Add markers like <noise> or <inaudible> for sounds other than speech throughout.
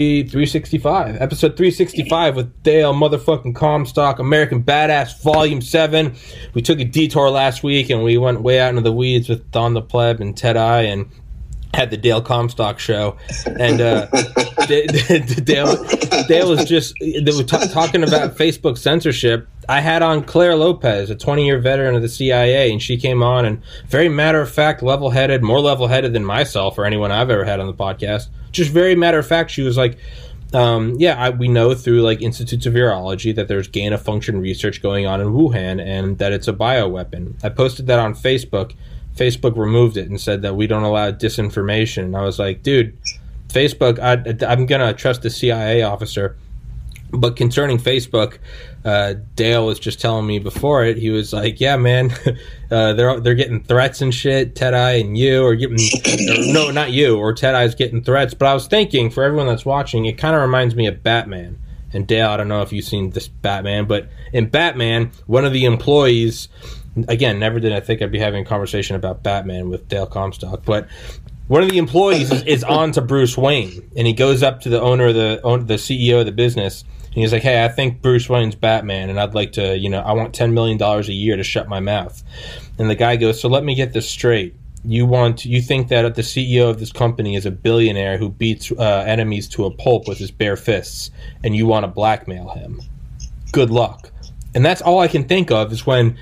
365, episode 365 with Dale motherfucking Comstock, American Badass, Volume 7. We took a detour last week and we went way out into the weeds with Don the Pleb and Teti and had the Dale Comstock show. And uh, <laughs> Dale, Dale was just they were t- talking about Facebook censorship. I had on Clare Lopez, a 20 year veteran of the CIA, and she came on and very matter of fact, level headed, more level headed than myself or anyone I've ever had on the podcast just very matter of fact, she was like, um, yeah, I, we know through like institutes of virology that there's gain of function research going on in Wuhan and that it's a bioweapon. I posted that on Facebook. Facebook removed it and said that we don't allow disinformation. And I was like, dude, Facebook, I, I'm gonna trust the CIA officer. But concerning Facebook, uh, Dale was just telling me before it. He was like, "Yeah, man, <laughs> uh, they're they're getting threats and shit. Teti and you are getting or, no, not you or Teti's getting threats." But I was thinking for everyone that's watching, it kind of reminds me of Batman. And Dale, I don't know if you've seen this Batman, but in Batman, one of the employees, again, never did I think I'd be having a conversation about Batman with Dale Comstock, but one of the employees is, is on to Bruce Wayne, and he goes up to the owner of the the CEO of the business he's like, "Hey, I think Bruce Wayne's Batman, and I'd like to, you know, I want ten million dollars a year to shut my mouth." And the guy goes, "So let me get this straight. You want, you think that the CEO of this company is a billionaire who beats uh, enemies to a pulp with his bare fists, and you want to blackmail him? Good luck." And that's all I can think of is when,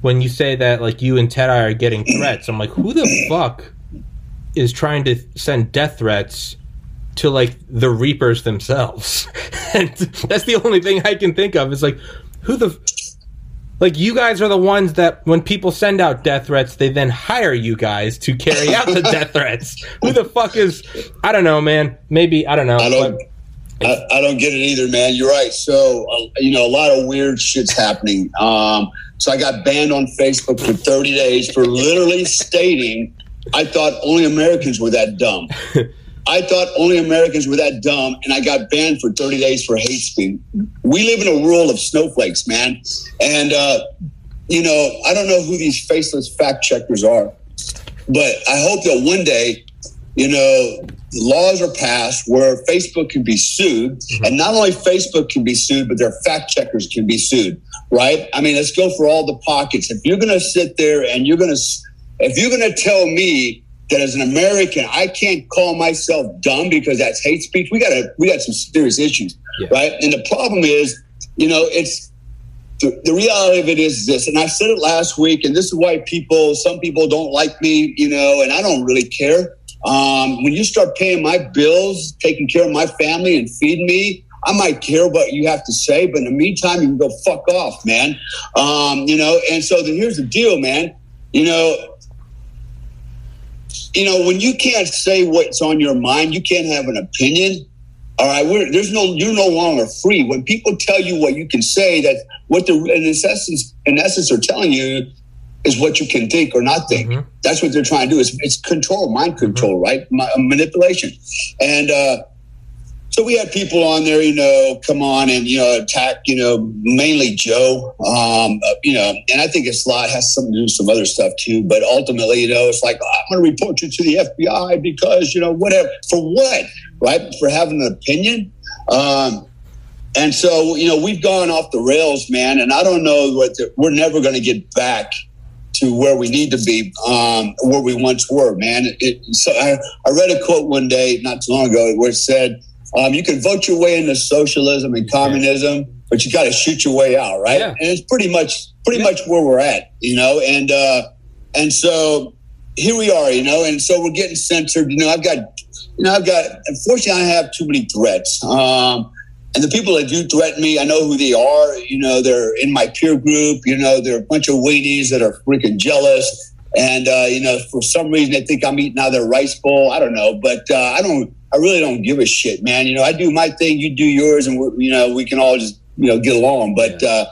when you say that like you and Teti are getting threats. I'm like, who the fuck is trying to send death threats? To like the Reapers themselves. <laughs> and that's the only thing I can think of is like, who the. Like, you guys are the ones that when people send out death threats, they then hire you guys to carry out the <laughs> death threats. Who the fuck is. I don't know, man. Maybe, I don't know. I don't, I, I, don't get it either, man. You're right. So, uh, you know, a lot of weird shit's happening. Um, so I got banned on Facebook for 30 days for literally stating I thought only Americans were that dumb. <laughs> I thought only Americans were that dumb, and I got banned for 30 days for hate speech. We live in a world of snowflakes, man. And, uh, you know, I don't know who these faceless fact checkers are, but I hope that one day, you know, laws are passed where Facebook can be sued. Mm-hmm. And not only Facebook can be sued, but their fact checkers can be sued, right? I mean, let's go for all the pockets. If you're going to sit there and you're going to, if you're going to tell me that as an American, I can't call myself dumb because that's hate speech. We got we got some serious issues, yeah. right? And the problem is, you know, it's the, the, reality of it is this, and I said it last week, and this is why people, some people don't like me, you know, and I don't really care. Um, when you start paying my bills, taking care of my family, and feeding me, I might care what you have to say, but in the meantime, you can go fuck off, man. Um, you know, and so the, here's the deal, man. You know, you know, when you can't say what's on your mind, you can't have an opinion. All right, there's no, you're no longer free. When people tell you what you can say, that what the in essence, in essence, are telling you is what you can think or not think. Mm-hmm. That's what they're trying to do. It's, it's control, mind control, mm-hmm. right? Manipulation, and uh, so we had people on there, you know, come on and you know attack, you know, mainly Joe, um, uh, you know, and I think it's a lot has something to do with some other stuff too. But ultimately, you know, it's like I'm going to report you to the FBI because you know whatever for what, right? For having an opinion. Um, and so, you know, we've gone off the rails, man, and I don't know what the, we're never going to get back to where we need to be, um, where we once were, man. It, so I, I read a quote one day not too long ago where it said, um, you can vote your way into socialism and communism, yeah. but you got to shoot your way out, right? Yeah. And it's pretty much pretty yeah. much where we're at, you know. And uh, and so here we are, you know. And so we're getting censored. You know, I've got, you know, I've got. Unfortunately, I have too many threats. Um, and the people that do threaten me, I know who they are. You know, they're in my peer group. You know, they're a bunch of weenies that are freaking jealous. And, uh, you know, for some reason, they think I'm eating out of their rice bowl. I don't know. But uh, I don't I really don't give a shit, man. You know, I do my thing, you do yours, and you know, we can all just you know get along. But yeah.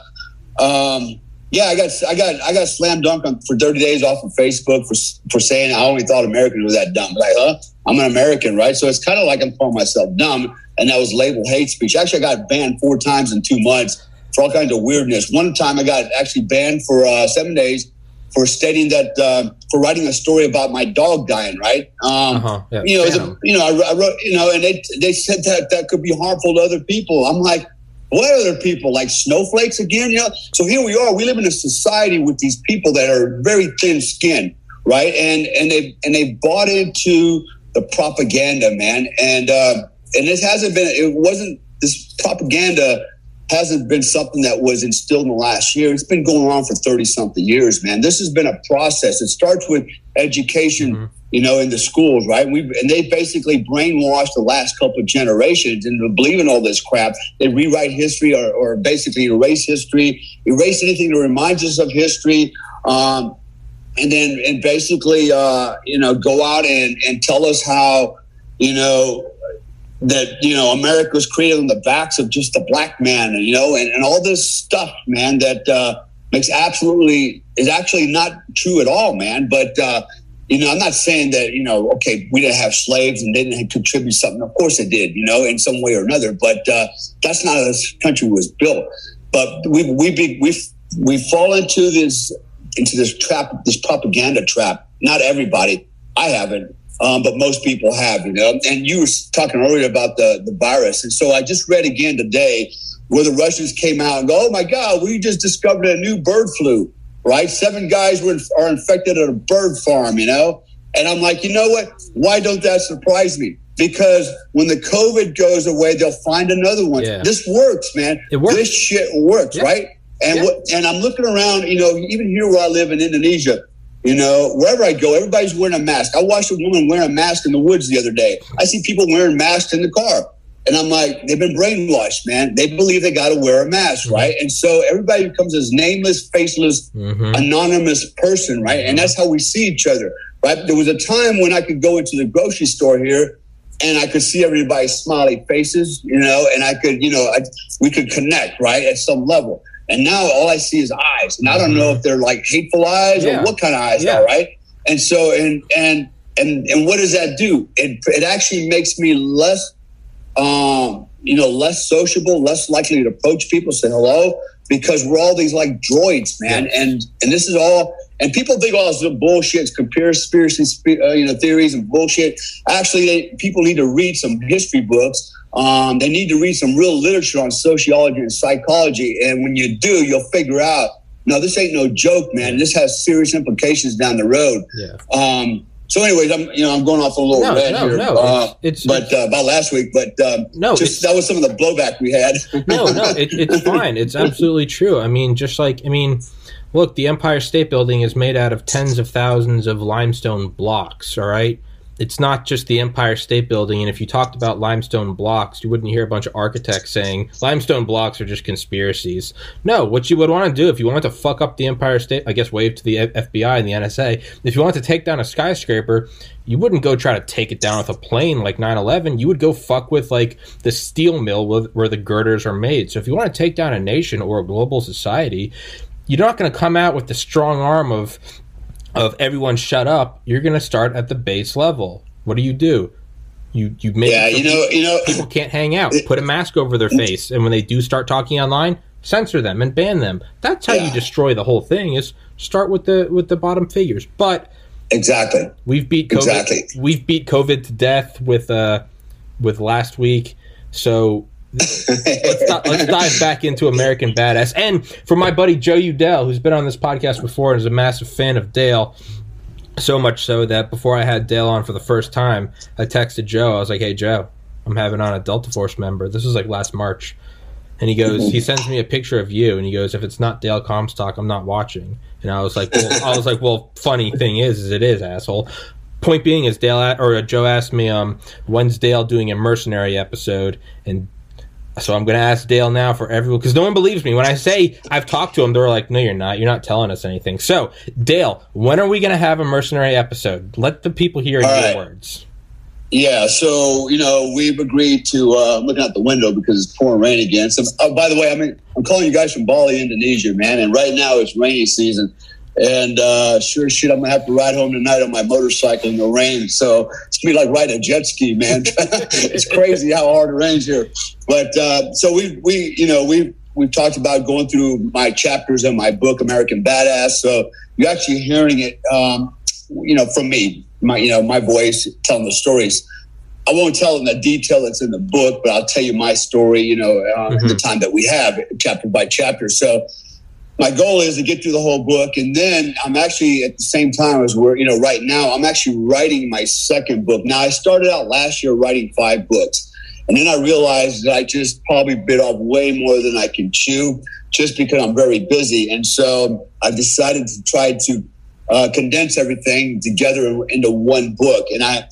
uh, um, yeah, I got I got I got slam dunk on, for 30 days off of Facebook for for saying I only thought Americans were that dumb. Like, huh? I'm an American, right? So it's kind of like I'm calling myself dumb, and that was labeled hate speech. Actually, I got banned four times in two months for all kinds of weirdness. One time I got actually banned for uh, seven days for stating that uh, for writing a story about my dog dying. Right? Um, uh-huh. yeah, you know, a, you know, I, I, wrote, you know, and they they said that that could be harmful to other people. I'm like, what other people like snowflakes again? You know, so here we are. We live in a society with these people that are very thin skinned, right? And and they and they bought into the propaganda, man. And uh, and this hasn't been. It wasn't this propaganda hasn't been something that was instilled in the last year. It's been going on for 30 something years, man. This has been a process. It starts with education, mm-hmm. you know, in the schools, right? We and they basically brainwashed the last couple of generations into believing all this crap. They rewrite history or, or basically erase history, erase anything that reminds us of history. Um, and then and basically uh, you know go out and, and tell us how you know that you know America was created on the backs of just the black man, you know, and, and all this stuff, man, that uh, makes absolutely is actually not true at all, man. But uh, you know, I'm not saying that you know, okay, we didn't have slaves and didn't contribute something. Of course, it did, you know, in some way or another. But uh, that's not how this country was built. But we we be, we we fall into this into this trap, this propaganda trap. Not everybody. I haven't um, but most people have, you know. And you were talking earlier about the, the virus. And so I just read again today where the Russians came out and go, oh my God, we just discovered a new bird flu, right? Seven guys were, are infected at a bird farm, you know? And I'm like, you know what? Why don't that surprise me? Because when the COVID goes away, they'll find another one. Yeah. This works, man. It works. This shit works, yeah. right? And yeah. what, and I'm looking around, you know, even here where I live in Indonesia, you know, wherever I go, everybody's wearing a mask. I watched a woman wearing a mask in the woods the other day. I see people wearing masks in the car. And I'm like, they've been brainwashed, man. They believe they got to wear a mask, right? And so everybody becomes this nameless, faceless, mm-hmm. anonymous person, right? And that's how we see each other, right? There was a time when I could go into the grocery store here and I could see everybody's smiley faces, you know, and I could, you know, I, we could connect, right, at some level. And now all I see is eyes, and I don't know if they're like hateful eyes yeah. or what kind of eyes yeah. are, right? And so, and and and and what does that do? It it actually makes me less, um, you know, less sociable, less likely to approach people, say hello, because we're all these like droids, man. Yeah. And and this is all. And people think all oh, this bullshit, it's conspiracy, uh, you know, theories and bullshit. Actually, they, people need to read some history books um, they need to read some real literature on sociology and psychology. And when you do, you'll figure out, no, this ain't no joke, man. This has serious implications down the road. Yeah. Um, so, anyways, I'm you know I'm going off a little no, red no, here, no. Uh, it's, it's, but uh, about last week. But um, no, just that was some of the blowback we had. no, no, it, it's <laughs> fine. It's absolutely true. I mean, just like I mean, look, the Empire State Building is made out of tens of thousands of limestone blocks. All right, it's not just the Empire State Building. And if you talked about limestone blocks, you wouldn't hear a bunch of architects saying limestone blocks are just conspiracies. No, what you would want to do if you wanted to fuck up the Empire State, I guess wave to the FBI and the NSA. If you wanted to take down a skyscraper, you wouldn't go try to take it down with a plane like 9-11 you would go fuck with like the steel mill where the girders are made so if you want to take down a nation or a global society you're not going to come out with the strong arm of of everyone shut up, you're going to start at the base level. What do you do? You you make yeah, you know, you know, people can't hang out. Put a mask over their face, and when they do start talking online, censor them and ban them. That's how yeah. you destroy the whole thing. Is start with the with the bottom figures. But exactly, we've beat COVID. Exactly, we've beat COVID to death with uh with last week. So let's, let's dive back into American Badass. And for my buddy Joe Udell, who's been on this podcast before and is a massive fan of Dale, so much so that before I had Dale on for the first time, I texted Joe. I was like, "Hey Joe, I'm having on a Delta Force member. This was like last March." And he goes, he sends me a picture of you, and he goes, "If it's not Dale Comstock, I'm not watching." And I was like, well, I was like, "Well, funny thing is, is it is asshole." Point being is Dale or Joe asked me, um, when's Dale doing a mercenary episode? And so I'm going to ask Dale now for everyone because no one believes me when I say I've talked to him. They're like, "No, you're not. You're not telling us anything." So, Dale, when are we going to have a mercenary episode? Let the people hear All your right. words. Yeah, so you know we've agreed to. Uh, I'm looking out the window because it's pouring rain again. So, oh, by the way, I mean I'm calling you guys from Bali, Indonesia, man, and right now it's rainy season. And uh, sure shit, I'm gonna have to ride home tonight on my motorcycle in the rain. So it's gonna be like riding a jet ski, man. <laughs> it's crazy how hard it rains here. But uh, so we we you know we we've talked about going through my chapters in my book, American Badass. So you're actually hearing it, um, you know, from me, my you know my voice telling the stories. I won't tell them the detail that's in the book, but I'll tell you my story, you know, uh, mm-hmm. the time that we have, chapter by chapter. So my goal is to get through the whole book. And then I'm actually at the same time as we're, you know, right now, I'm actually writing my second book. Now, I started out last year writing five books. And then I realized that I just probably bit off way more than I can chew just because I'm very busy. And so I decided to try to uh, condense everything together into one book. And I,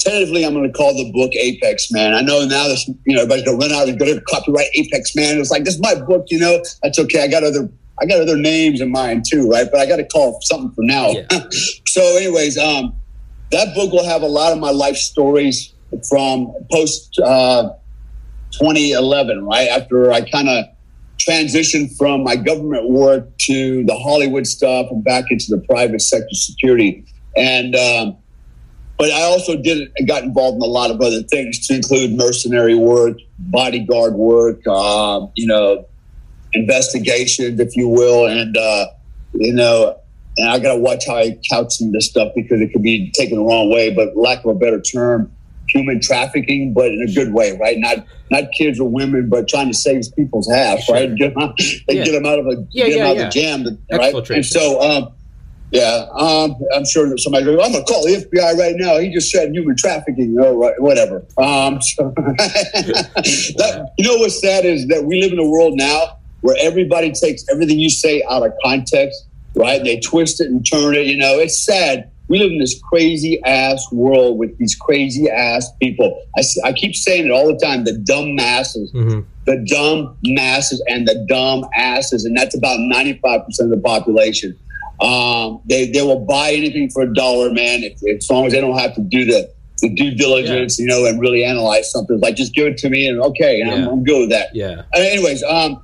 tentatively I'm going to call the book Apex Man. I know now this, you know, everybody's going to run out and go to copyright Apex Man. It's like, this is my book, you know, that's okay. I got other, I got other names in mind too, right? But I got to call something for now. Yeah. <laughs> so anyways, um, that book will have a lot of my life stories from post, uh, 2011, right? After I kind of transitioned from my government work to the Hollywood stuff and back into the private sector security. And, um, but I also did got involved in a lot of other things to include mercenary work, bodyguard work, uh, you know, investigations, if you will, and uh, you know, and I got to watch how I couch some of this stuff because it could be taken the wrong way. But lack of a better term, human trafficking, but in a good way, right? Not not kids or women, but trying to save people's ass, sure. right? <laughs> Get them, yeah. get them out of a yeah, get them yeah, out of the jam, right? And so. Um, yeah, um, I'm sure that somebody goes, I'm to call the FBI right now. He just said human trafficking or whatever. Um, so <laughs> that, you know what's sad is that we live in a world now where everybody takes everything you say out of context, right? They twist it and turn it. You know, it's sad. We live in this crazy ass world with these crazy ass people. I, I keep saying it all the time the dumb masses, mm-hmm. the dumb masses, and the dumb asses. And that's about 95% of the population. Um, they they will buy anything for a dollar, man. If, if, as long as they don't have to do the, the due diligence, yeah. you know, and really analyze something. Like just give it to me and okay, and yeah. I'm, I'm, good with that. Yeah. Uh, anyways, um,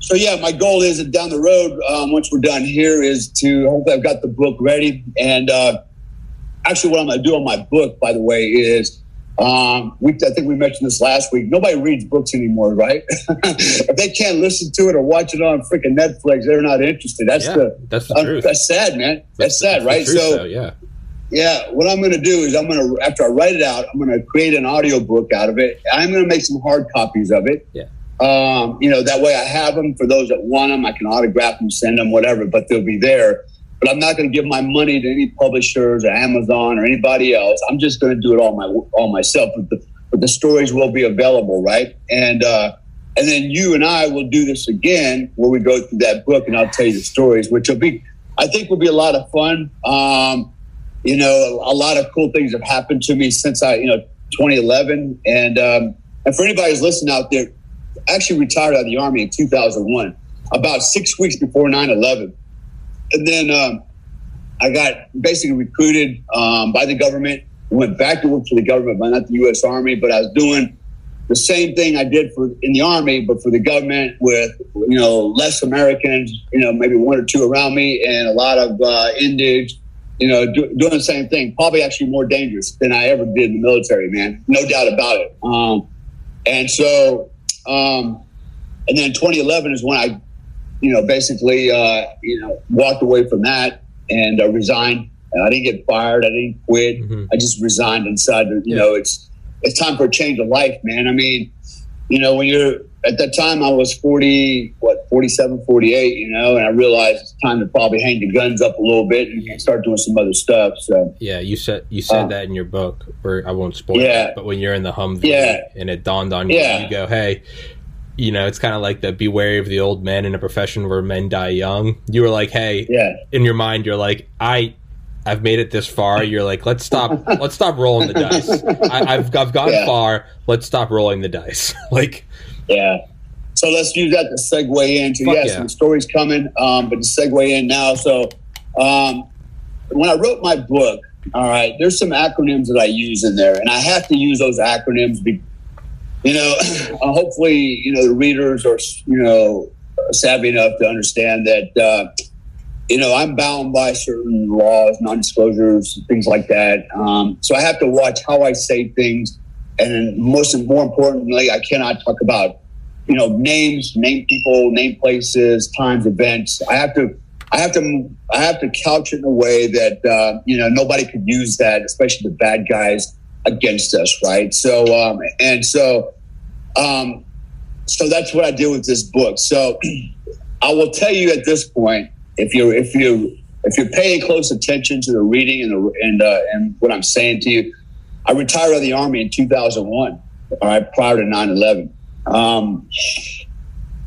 so yeah, my goal is that down the road, um, once we're done here, is to hopefully I've got the book ready. And uh, actually, what I'm going to do on my book, by the way, is um, we, I think we mentioned this last week. Nobody reads books anymore, right? <laughs> if they can't listen to it or watch it on freaking Netflix, they're not interested. That's yeah, the that's the truth. That's sad, man. That's, that's sad, right? Truth, so, though, yeah, yeah. What I'm going to do is I'm going to after I write it out, I'm going to create an audio book out of it. I'm going to make some hard copies of it. Yeah. Um, you know, that way I have them for those that want them. I can autograph them, send them, whatever, but they'll be there but I'm not going to give my money to any publishers or Amazon or anybody else. I'm just going to do it all my all myself. But the, but the stories will be available, right? And uh, and then you and I will do this again where we go through that book and I'll tell you the stories, which will be, I think, will be a lot of fun. Um, you know, a, lot of cool things have happened to me since I, you know, 2011. And um, and for anybody who's listening out there, actually retired out of the army in 2001, about six weeks before 9/11 and then um, I got basically recruited um, by the government. Went back to work for the government, but not the U.S. Army. But I was doing the same thing I did for in the Army, but for the government with you know less Americans, you know maybe one or two around me, and a lot of uh, Indians. You know, do, doing the same thing. Probably actually more dangerous than I ever did in the military, man. No doubt about it. Um, and so, um, and then 2011 is when I you know, basically, uh, you know, walked away from that and uh, resigned. And I didn't get fired. I didn't quit. Mm-hmm. I just resigned and decided, you yeah. know, it's it's time for a change of life, man. I mean, you know, when you're at that time, I was 40, what, 47, 48, you know, and I realized it's time to probably hang the guns up a little bit and start doing some other stuff. So, yeah, you said, you said uh, that in your book, or I won't spoil yeah, it, but when you're in the Humvee yeah, and it dawned on you, yeah. you go, hey, you know, it's kind of like the be wary of the old men in a profession where men die young. You were like, hey, yeah. In your mind, you're like, I, I've made it this far. You're like, let's stop, <laughs> let's stop rolling the dice. I, have I've gone yeah. far. Let's stop rolling the dice. <laughs> like, yeah. So let's use that to segue into yes, yeah. the story's coming, um, but to segue in now. So um, when I wrote my book, all right, there's some acronyms that I use in there, and I have to use those acronyms be- you know, <laughs> hopefully, you know, the readers are, you know, savvy enough to understand that, uh, you know, I'm bound by certain laws, non-disclosures, things like that. Um, so I have to watch how I say things, and most and more importantly, I cannot talk about you know, names, name people, name places, times, events. I have to, I have to, I have to couch it in a way that uh, you know nobody could use that, especially the bad guys against us, right? So, um, and so, um, so that's what I did with this book. So, <clears throat> I will tell you at this point, if you're if you if you're paying close attention to the reading and the and uh, and what I'm saying to you, I retired out of the army in 2001. All right, prior to 9/11. Um,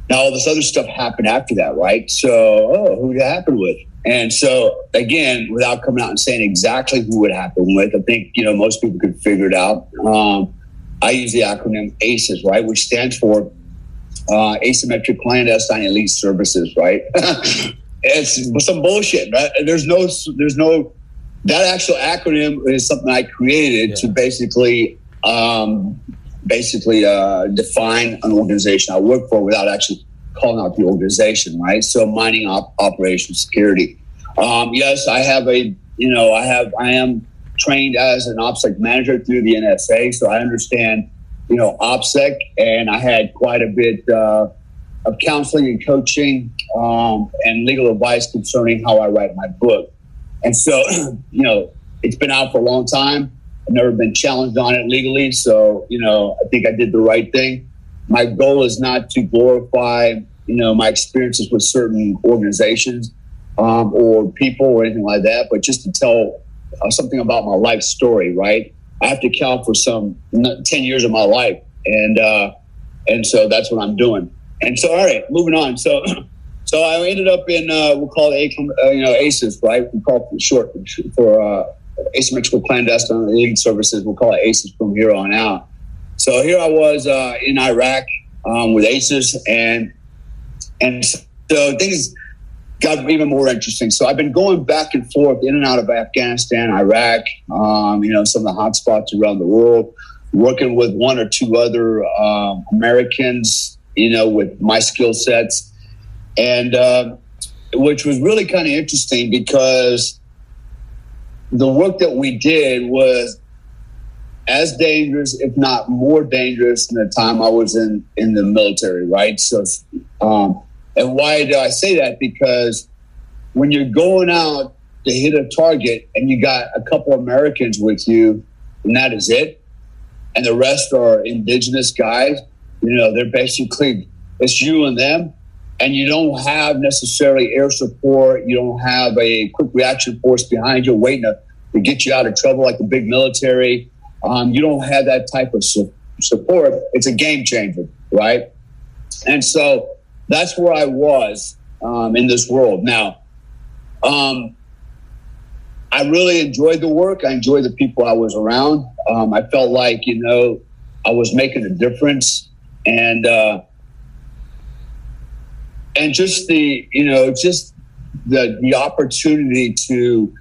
now all this other stuff happened after that, right? So, oh, who did it happen with? And so, again, without coming out and saying exactly who it happened with, I think you know most people could figure it out. Um, I use the acronym ACES, right, which stands for uh, Asymmetric Clandestine Elite Services, right? <laughs> it's some bullshit, right? There's no, there's no. That actual acronym is something I created yeah. to basically um, basically uh, define an organization I work for without actually calling out the organization, right? So mining op- operation security. Um, yes, I have a, you know, I have, I am trained as an OPSEC manager through the NSA, so I understand, you know, OPSEC, and I had quite a bit uh, of counseling and coaching um, and legal advice concerning how I write my book. And so, <clears throat> you know, it's been out for a long time. I've never been challenged on it legally. So, you know, I think I did the right thing. My goal is not to glorify, you know, my experiences with certain organizations um, or people or anything like that, but just to tell uh, something about my life story, right? I have to account for some 10 years of my life. And, uh, and so that's what I'm doing. And so, all right, moving on. So, <clears throat> so I ended up in, uh, we'll call it, uh, you know, ACES, right? We call it short for, uh, asymmetrical clandestine legal services. We'll call it ACES from here on out. So here I was uh, in Iraq um, with ACES, and and so things got even more interesting. So I've been going back and forth in and out of Afghanistan, Iraq, um, you know, some of the hot spots around the world, working with one or two other um, Americans, you know, with my skill sets, and uh, which was really kind of interesting because the work that we did was as dangerous, if not more dangerous, than the time I was in in the military. Right. So, um, and why do I say that? Because when you're going out to hit a target and you got a couple Americans with you, and that is it, and the rest are indigenous guys. You know, they're basically it's you and them and you don't have necessarily air support. You don't have a quick reaction force behind you waiting to, to get you out of trouble like the big military. Um, you don't have that type of su- support. It's a game changer, right? And so that's where I was um, in this world. Now, um, I really enjoyed the work. I enjoyed the people I was around. Um, I felt like, you know, I was making a difference. And, uh, and just the you know just the the opportunity to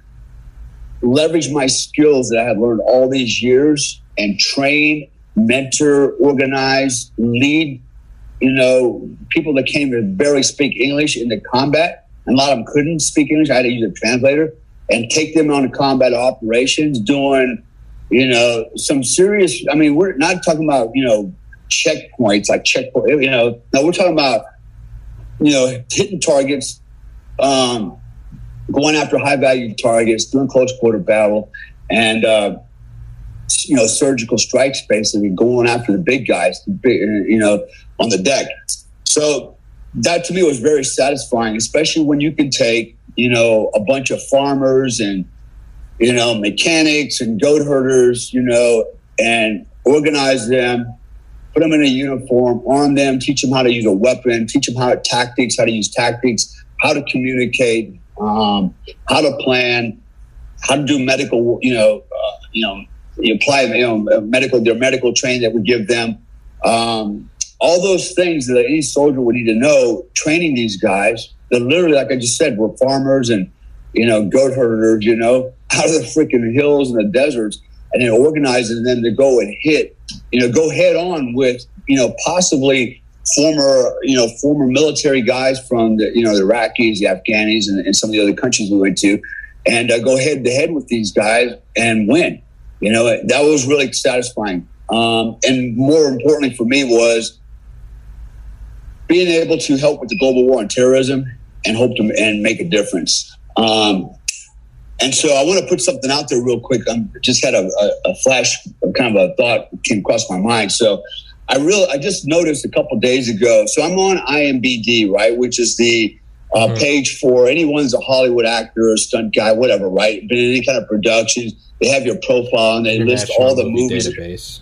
leverage my skills that I have learned all these years and train, mentor, organize, lead. You know, people that came to barely speak English into combat, and a lot of them couldn't speak English. I had to use a translator and take them on combat operations, doing you know some serious. I mean, we're not talking about you know checkpoints like checkpoint. You know, no, we're talking about you know, hitting targets, um, going after high value targets, doing close quarter battle, and uh, you know, surgical strikes, basically going after the big guys, you know, on the deck. So that to me was very satisfying, especially when you can take you know a bunch of farmers and you know mechanics and goat herders, you know, and organize them put them in a uniform, arm them, teach them how to use a weapon, teach them how to tactics, how to use tactics, how to communicate, um, how to plan, how to do medical, you know, uh, you know, you apply, you know, medical, their medical training that we give them. Um, all those things that any soldier would need to know, training these guys that literally, like I just said, were farmers and, you know, goat herders, you know, <laughs> out of the freaking hills and the deserts and then organizing them to go and hit, you know, go head on with, you know, possibly former, you know, former military guys from the, you know, the Iraqis, the Afghanis, and, and some of the other countries we went to, and uh, go head to head with these guys and win. You know, that was really satisfying. Um, and more importantly for me was being able to help with the global war on terrorism and hope to and make a difference. Um, and so I want to put something out there real quick. I just had a, a, a, flash, kind of a thought came across my mind. So I really, I just noticed a couple days ago. So I'm on IMBD, right, which is the uh, mm-hmm. page for anyone's a Hollywood actor or stunt guy, whatever, right? Been in any kind of productions. They have your profile and they list all the movies. Database.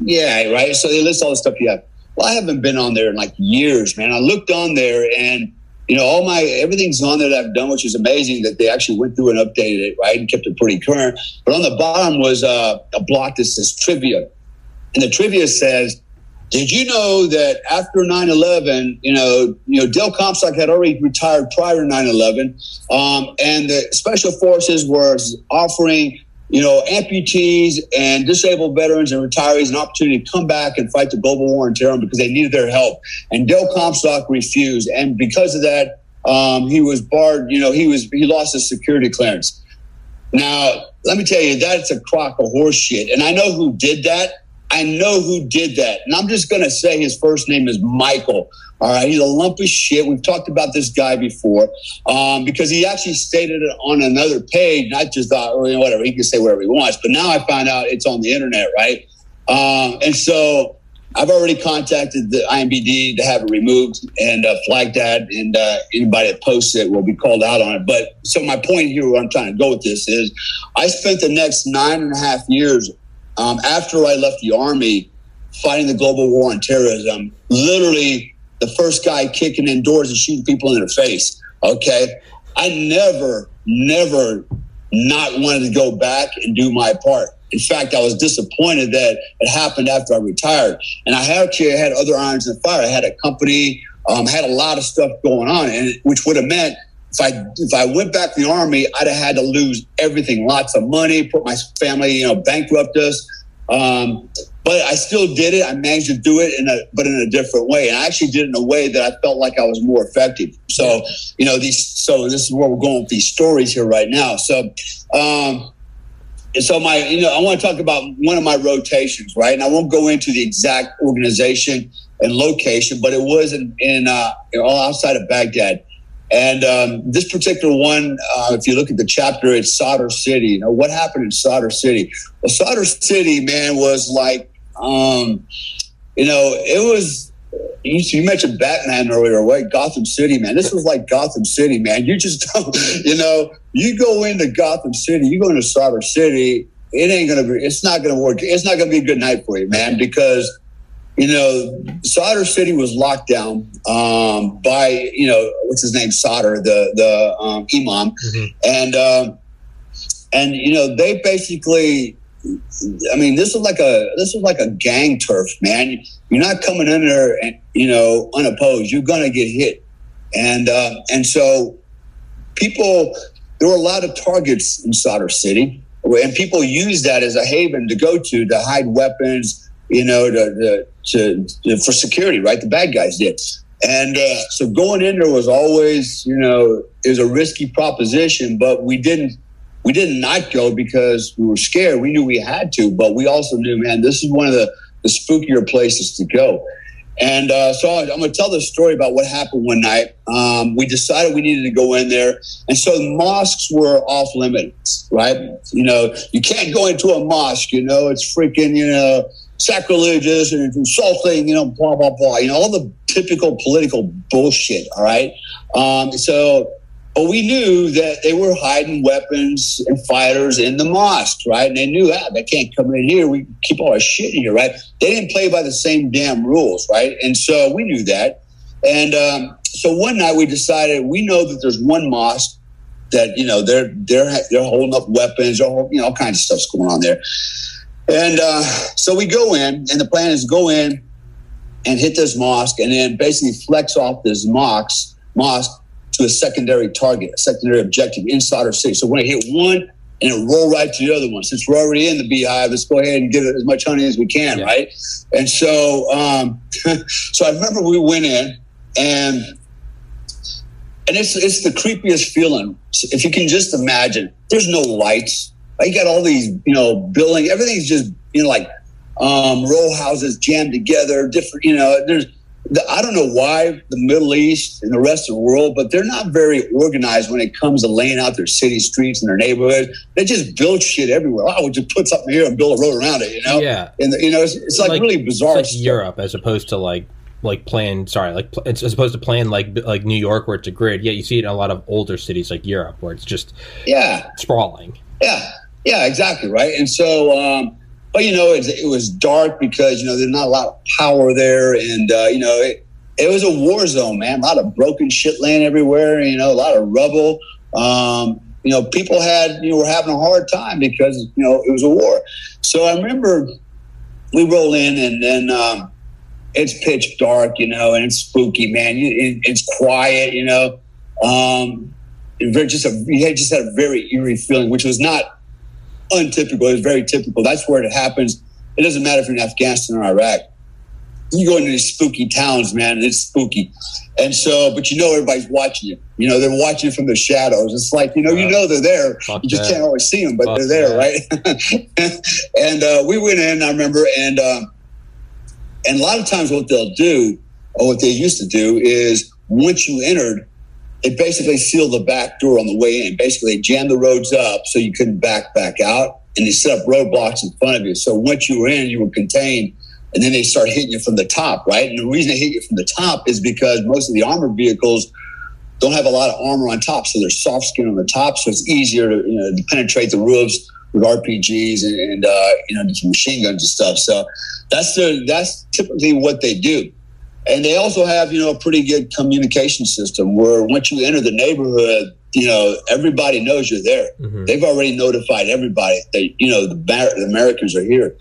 Yeah, right. So they list all the stuff you have. Well, I haven't been on there in like years, man. I looked on there and you know, all my everything's on there that I've done, which is amazing that they actually went through and updated it, right, and kept it pretty current. But on the bottom was uh, a block that says trivia, and the trivia says, "Did you know that after 9/11, you know, you know, Dale Comstock had already retired prior to 9/11, um, and the special forces were offering you know, amputees and disabled veterans and retirees an opportunity to come back and fight the global war on terror because they needed their help. And Dale Comstock refused. And because of that, um, he was barred, you know, he was, he lost his security clearance. Now, let me tell you, that's a crock of horse shit. And I know who did that. I know who did that. And I'm just going to say his first name is Michael. All right. He's a lump of shit. We've talked about this guy before um, because he actually stated it on another page. And I just thought, well, whatever, he can say whatever he wants. But now I find out it's on the internet, right? Um, and so I've already contacted the IMBD to have it removed and uh, flagged that. And uh, anybody that posts it will be called out on it. But so my point here, where I'm trying to go with this is I spent the next nine and a half years um, after I left the army, fighting the global war on terrorism, literally the first guy kicking in doors and shooting people in the face. Okay. I never, never not wanted to go back and do my part. In fact, I was disappointed that it happened after I retired. And I actually had other irons in the fire. I had a company, um, had a lot of stuff going on, and which would have meant if I if I went back to the army, I'd have had to lose everything, lots of money, put my family, you know, bankrupt us. Um, but I still did it. I managed to do it in a but in a different way, and I actually did it in a way that I felt like I was more effective. So you know these. So this is where we're going with these stories here right now. So. Um, and so my, you know, I want to talk about one of my rotations, right? And I won't go into the exact organization and location, but it was in, in uh, all outside of Baghdad. And um, this particular one, uh, if you look at the chapter, it's Sadr City. You know, what happened in Sadr City? Well, Sadr City, man, was like, um, you know, it was, you, you mentioned Batman earlier, right? Gotham City, man. This was like Gotham City, man. You just <laughs> don't, you know, you go into Gotham City, you go into Sadr City, it ain't going to be, it's not going to work. It's not going to be a good night for you, man, because you know, Sadr City was locked down um, by, you know, what's his name, Sadr, the the um, imam, mm-hmm. and um, and you know they basically, I mean, this is like a this was like a gang turf, man. You're not coming in there and you know unopposed. You're gonna get hit, and uh, and so people, there were a lot of targets in Sadr City, and people used that as a haven to go to to hide weapons you know, to, to, to, for security, right? The bad guys did. And uh, so going in there was always, you know, was a risky proposition, but we didn't we did not go because we were scared. We knew we had to, but we also knew, man, this is one of the, the spookier places to go. And uh, so I'm going to tell the story about what happened one night. Um, we decided we needed to go in there. And so mosques were off limits, right? You know, you can't go into a mosque, you know, it's freaking, you know, sacrilegious and insulting, you know, blah, blah, blah, you know, all the typical political bullshit. All right. Um, so, but we knew that they were hiding weapons and fighters in the mosque, right? And they knew that ah, they can't come in here. We keep all our shit in here, right? They didn't play by the same damn rules, right? And so we knew that. And um, so one night we decided we know that there's one mosque that you know they're they're they're holding up weapons or you know all kinds of stuff's going on there. And uh, so we go in, and the plan is go in and hit this mosque, and then basically flex off this mosque, mosque to a secondary target, a secondary objective in Sadr City. So we're going to hit one and then roll right to the other one. Since we're already in the beehive, let's go ahead and get as much honey as we can, yeah. right? And so, um, <laughs> so I remember we went in, and and it's it's the creepiest feeling. If you can just imagine, there's no lights, you got all these, you know, building, everything's just, you know, like um, row houses jammed together, different, you know, there's, the, I don't know why the Middle East and the rest of the world, but they're not very organized when it comes to laying out their city streets and their neighborhoods. They just build shit everywhere. Oh, we'll just put something here and build a road around it, you know? Yeah. And, you know, it's, it's like, Like- really bizarre. It's like Europe as opposed to like like playing sorry like as opposed to playing like like New York where it's a grid. Yeah, you see it in a lot of older cities like Europe where it's just yeah. sprawling. Yeah, yeah, exactly, right. And so, um, but you know, it, it was dark because you know there's not a lot of power there, and uh, you know, it, it was a war zone, man. A lot of broken shit laying everywhere. You know, a lot of rubble. Um, you know, people had you know were having a hard time because you know it was a war. So I remember we roll in, and then um, it's pitch dark, you know, and it's spooky, man. It, it's quiet, you know. Um, just a you had just had a very eerie feeling, which was not untypical. It's very typical. That's where it happens. It doesn't matter if you're in Afghanistan or Iraq. You go into these spooky towns, man, and it's spooky. And so, but you know everybody's watching you. You know they're watching from the shadows. It's like you know you know they're there. fuck You just that. can't always see them, but Fuck they're there, right? <laughs> and uh, we went in. I remember, and um, and a lot of times what they'll do, or what they used to do, is once you entered, they basically seal the back door on the way in. Basically, they jam the roads up so you couldn't back back out, and they set up roadblocks in front of you. So once you were in, you were contained, and then they start hitting you from the top, right? And the reason they hit you from the top is because most of the armored vehicles don't have a lot of armor on top, so there's soft skin on the top, so it's easier to, you know, to penetrate the roofs with RPGs and, and uh, you know machine guns and stuff. So that's the that's typically what they do. And they also have, you know, a pretty good communication system where once you enter the neighborhood, you know, everybody knows you're there. Mhm. They've already notified everybody that, you know, the, the Americans are here.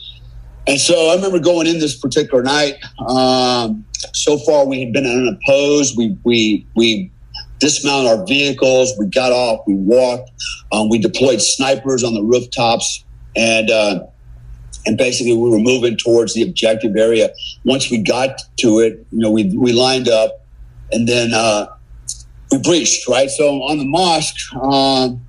And so I remember going in this particular night. Um, so far, we had been unopposed. We, we, we dismounted our vehicles. We got off. We walked. Um, we deployed snipers on the rooftops. And, uh, and basically we were moving towards the objective area. Once we got to it, you know, we, we lined up and then uh, we breached, right? So on the mosque, um,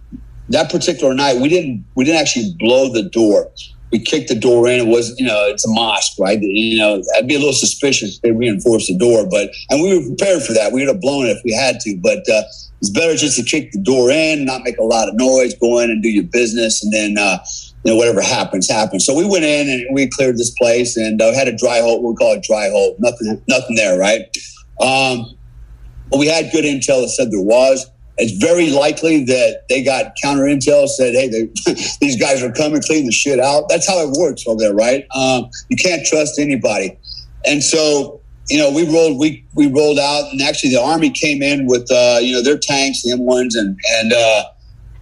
that particular night, we didn't we didn't actually blow the door. We kicked the door in. It was, you know, it's a mosque, right? You know, I'd be a little suspicious if they reinforced the door, but and we were prepared for that. We would have blown it if we had to, but uh, it's better just to kick the door in, not make a lot of noise, go in and do your business, and then uh, you know whatever happens, happens. So we went in and we cleared this place and uh, had a dry hole. We call it dry hole. Nothing, nothing there, right? Um, but we had good intel that said there was. It's very likely that they got counter intel said, "Hey, they, <laughs> these guys are coming, clean the shit out." That's how it works over there, right? Um, you can't trust anybody, and so you know we rolled we we rolled out, and actually the army came in with uh, you know their tanks, the M ones, and and uh,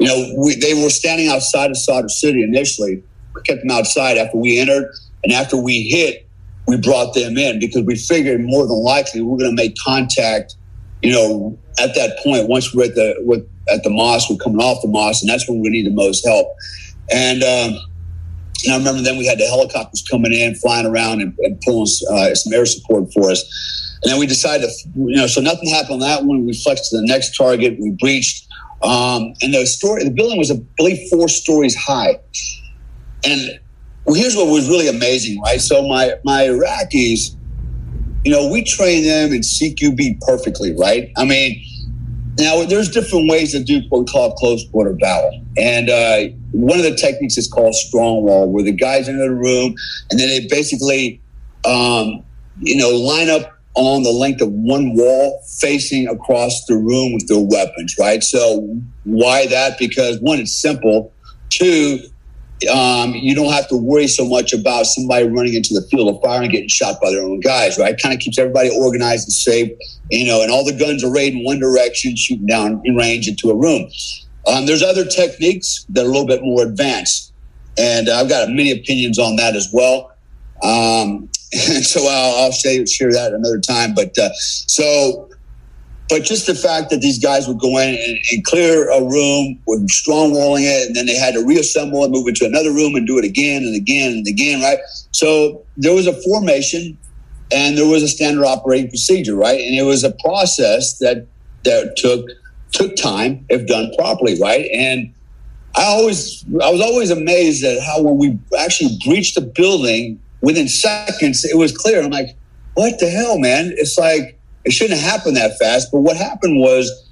you know we, they were standing outside of Sadr City initially. We kept them outside after we entered, and after we hit, we brought them in because we figured more than likely we're going to make contact you know, at that point, once we're at the with, at the mosque, we're coming off the mosque, and that's when we need the most help. And, um, and I remember then we had the helicopters coming in, flying around, and, and pulling uh, some air support for us. And then we decided, to, you know, so nothing happened on that one. We flexed to the next target. We breached, um, and the story, the building was, I believe, four stories high. And well, here's what was really amazing, right? So my my Iraqis you know, we train them in CQB perfectly, right? I mean, now there's different ways to do what we call close quarter battle. And uh, one of the techniques is called strong wall, where the guys enter the room and then they basically, um, you know, line up on the length of one wall facing across the room with their weapons, right? So why that? Because one, it's simple. Two, um, you don't have to worry so much about somebody running into the field of fire and getting shot by their own guys, right? Kind of keeps everybody organized and safe, you know, and all the guns are rayed in one direction, shooting down in range into a room. Um, there's other techniques that are a little bit more advanced, and I've got many opinions on that as well. Um, <laughs> so I'll, I'll say, share that another time. But uh, so but just the fact that these guys would go in and, and clear a room with strong walling it, and then they had to reassemble and move into another room and do it again and again and again, right? So there was a formation and there was a standard operating procedure, right? And it was a process that that took took time if done properly, right? And I always I was always amazed at how when we actually breached the building within seconds it was clear. I'm like, what the hell, man? It's like it shouldn't have happened that fast. But what happened was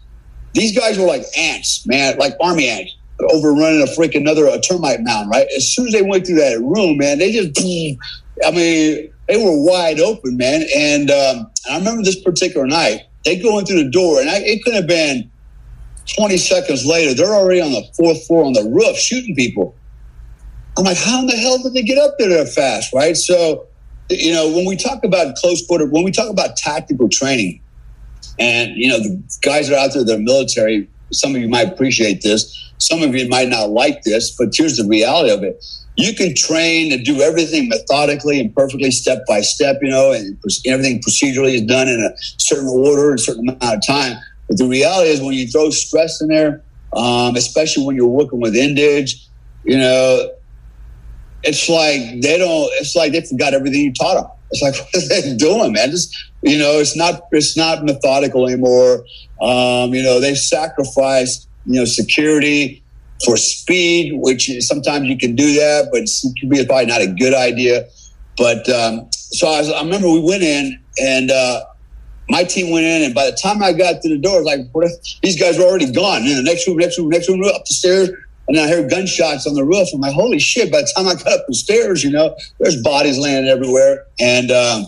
these guys were like ants, man, like army ants overrunning a freaking another a termite mound, right? As soon as they went through that room, man, they just, <clears throat> I mean, they were wide open, man. And um, I remember this particular night, they go in through the door, and I, it could have been 20 seconds later, they're already on the fourth floor on the roof shooting people. I'm like, how in the hell did they get up there that fast, right? So, you know, when we talk about close quarter, when we talk about tactical training, and you know, the guys that are out there they're military, some of you might appreciate this, some of you might not like this, but here's the reality of it. You can train and do everything methodically and perfectly, step by step, you know, and everything procedurally is done in a certain order, a certain amount of time. But the reality is, when you throw stress in there, um, especially when you're working with indige, you know, it's like they don't. It's like they forgot everything you taught them. It's like <laughs> what are they doing, man? Just you know, it's not it's not methodical anymore. Um, you know, they sacrificed you know security for speed, which sometimes you can do that, but it can be probably not a good idea. But um, so I, was, I, remember we went in and uh, my team went in, and by the time I got to the door, it's like these guys were already gone. In the next room, next room, next room, up the stairs, and I heard gunshots on the roof. I'm like, holy shit! By the time I got up the stairs, you know, there's bodies laying everywhere, and um,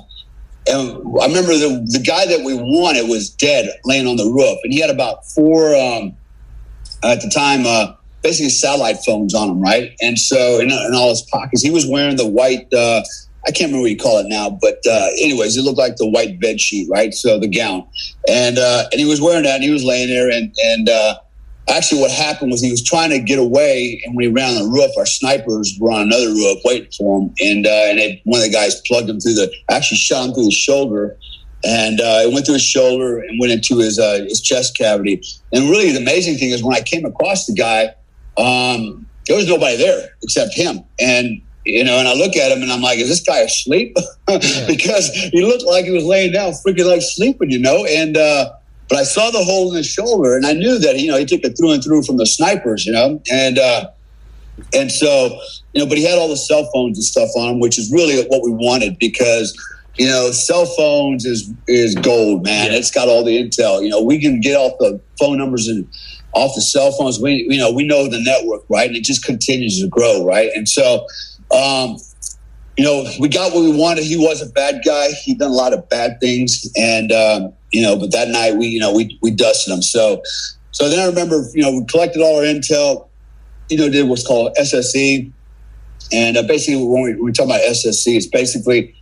and I remember the the guy that we wanted was dead, laying on the roof, and he had about four um, at the time. Uh, basically satellite phones on him, right? And so in, in all his pockets, he was wearing the white. Uh, I can't remember what you call it now, but uh, anyways, it looked like the white bed sheet, right? So the gown, and uh, and he was wearing that, and he was laying there, and and uh, actually, what happened was he was trying to get away, and when he ran on the roof, our snipers were on another roof waiting for him, and uh, and they, one of the guys plugged him through the, actually shot him through the shoulder, and uh, it went through his shoulder and went into his uh, his chest cavity. And really, the amazing thing is when I came across the guy um, there was nobody there except him. And, you know, and I look at him and I'm like, is this guy asleep? <laughs> because he looked like he was laying down, freaking like sleeping, you know? And, uh, but I saw the hole in his shoulder and I knew that, you know, he took it through and through from the snipers, you know? And, uh, and so, you know, but he had all the cell phones and stuff on him, which is really what we wanted because, you know, cell phones is is gold, man. Yeah. It's got all the intel. You know, we can get off the phone numbers and off the cell phones. We you know we know the network, right? And it just continues to grow, right? And so, um, you know, we got what we wanted. He was a bad guy. He done a lot of bad things, and um, you know, but that night we you know we we dusted them. So, so then I remember you know we collected all our intel. You know, did what's called SSE, and uh, basically when we, when we talk about SSE, it's basically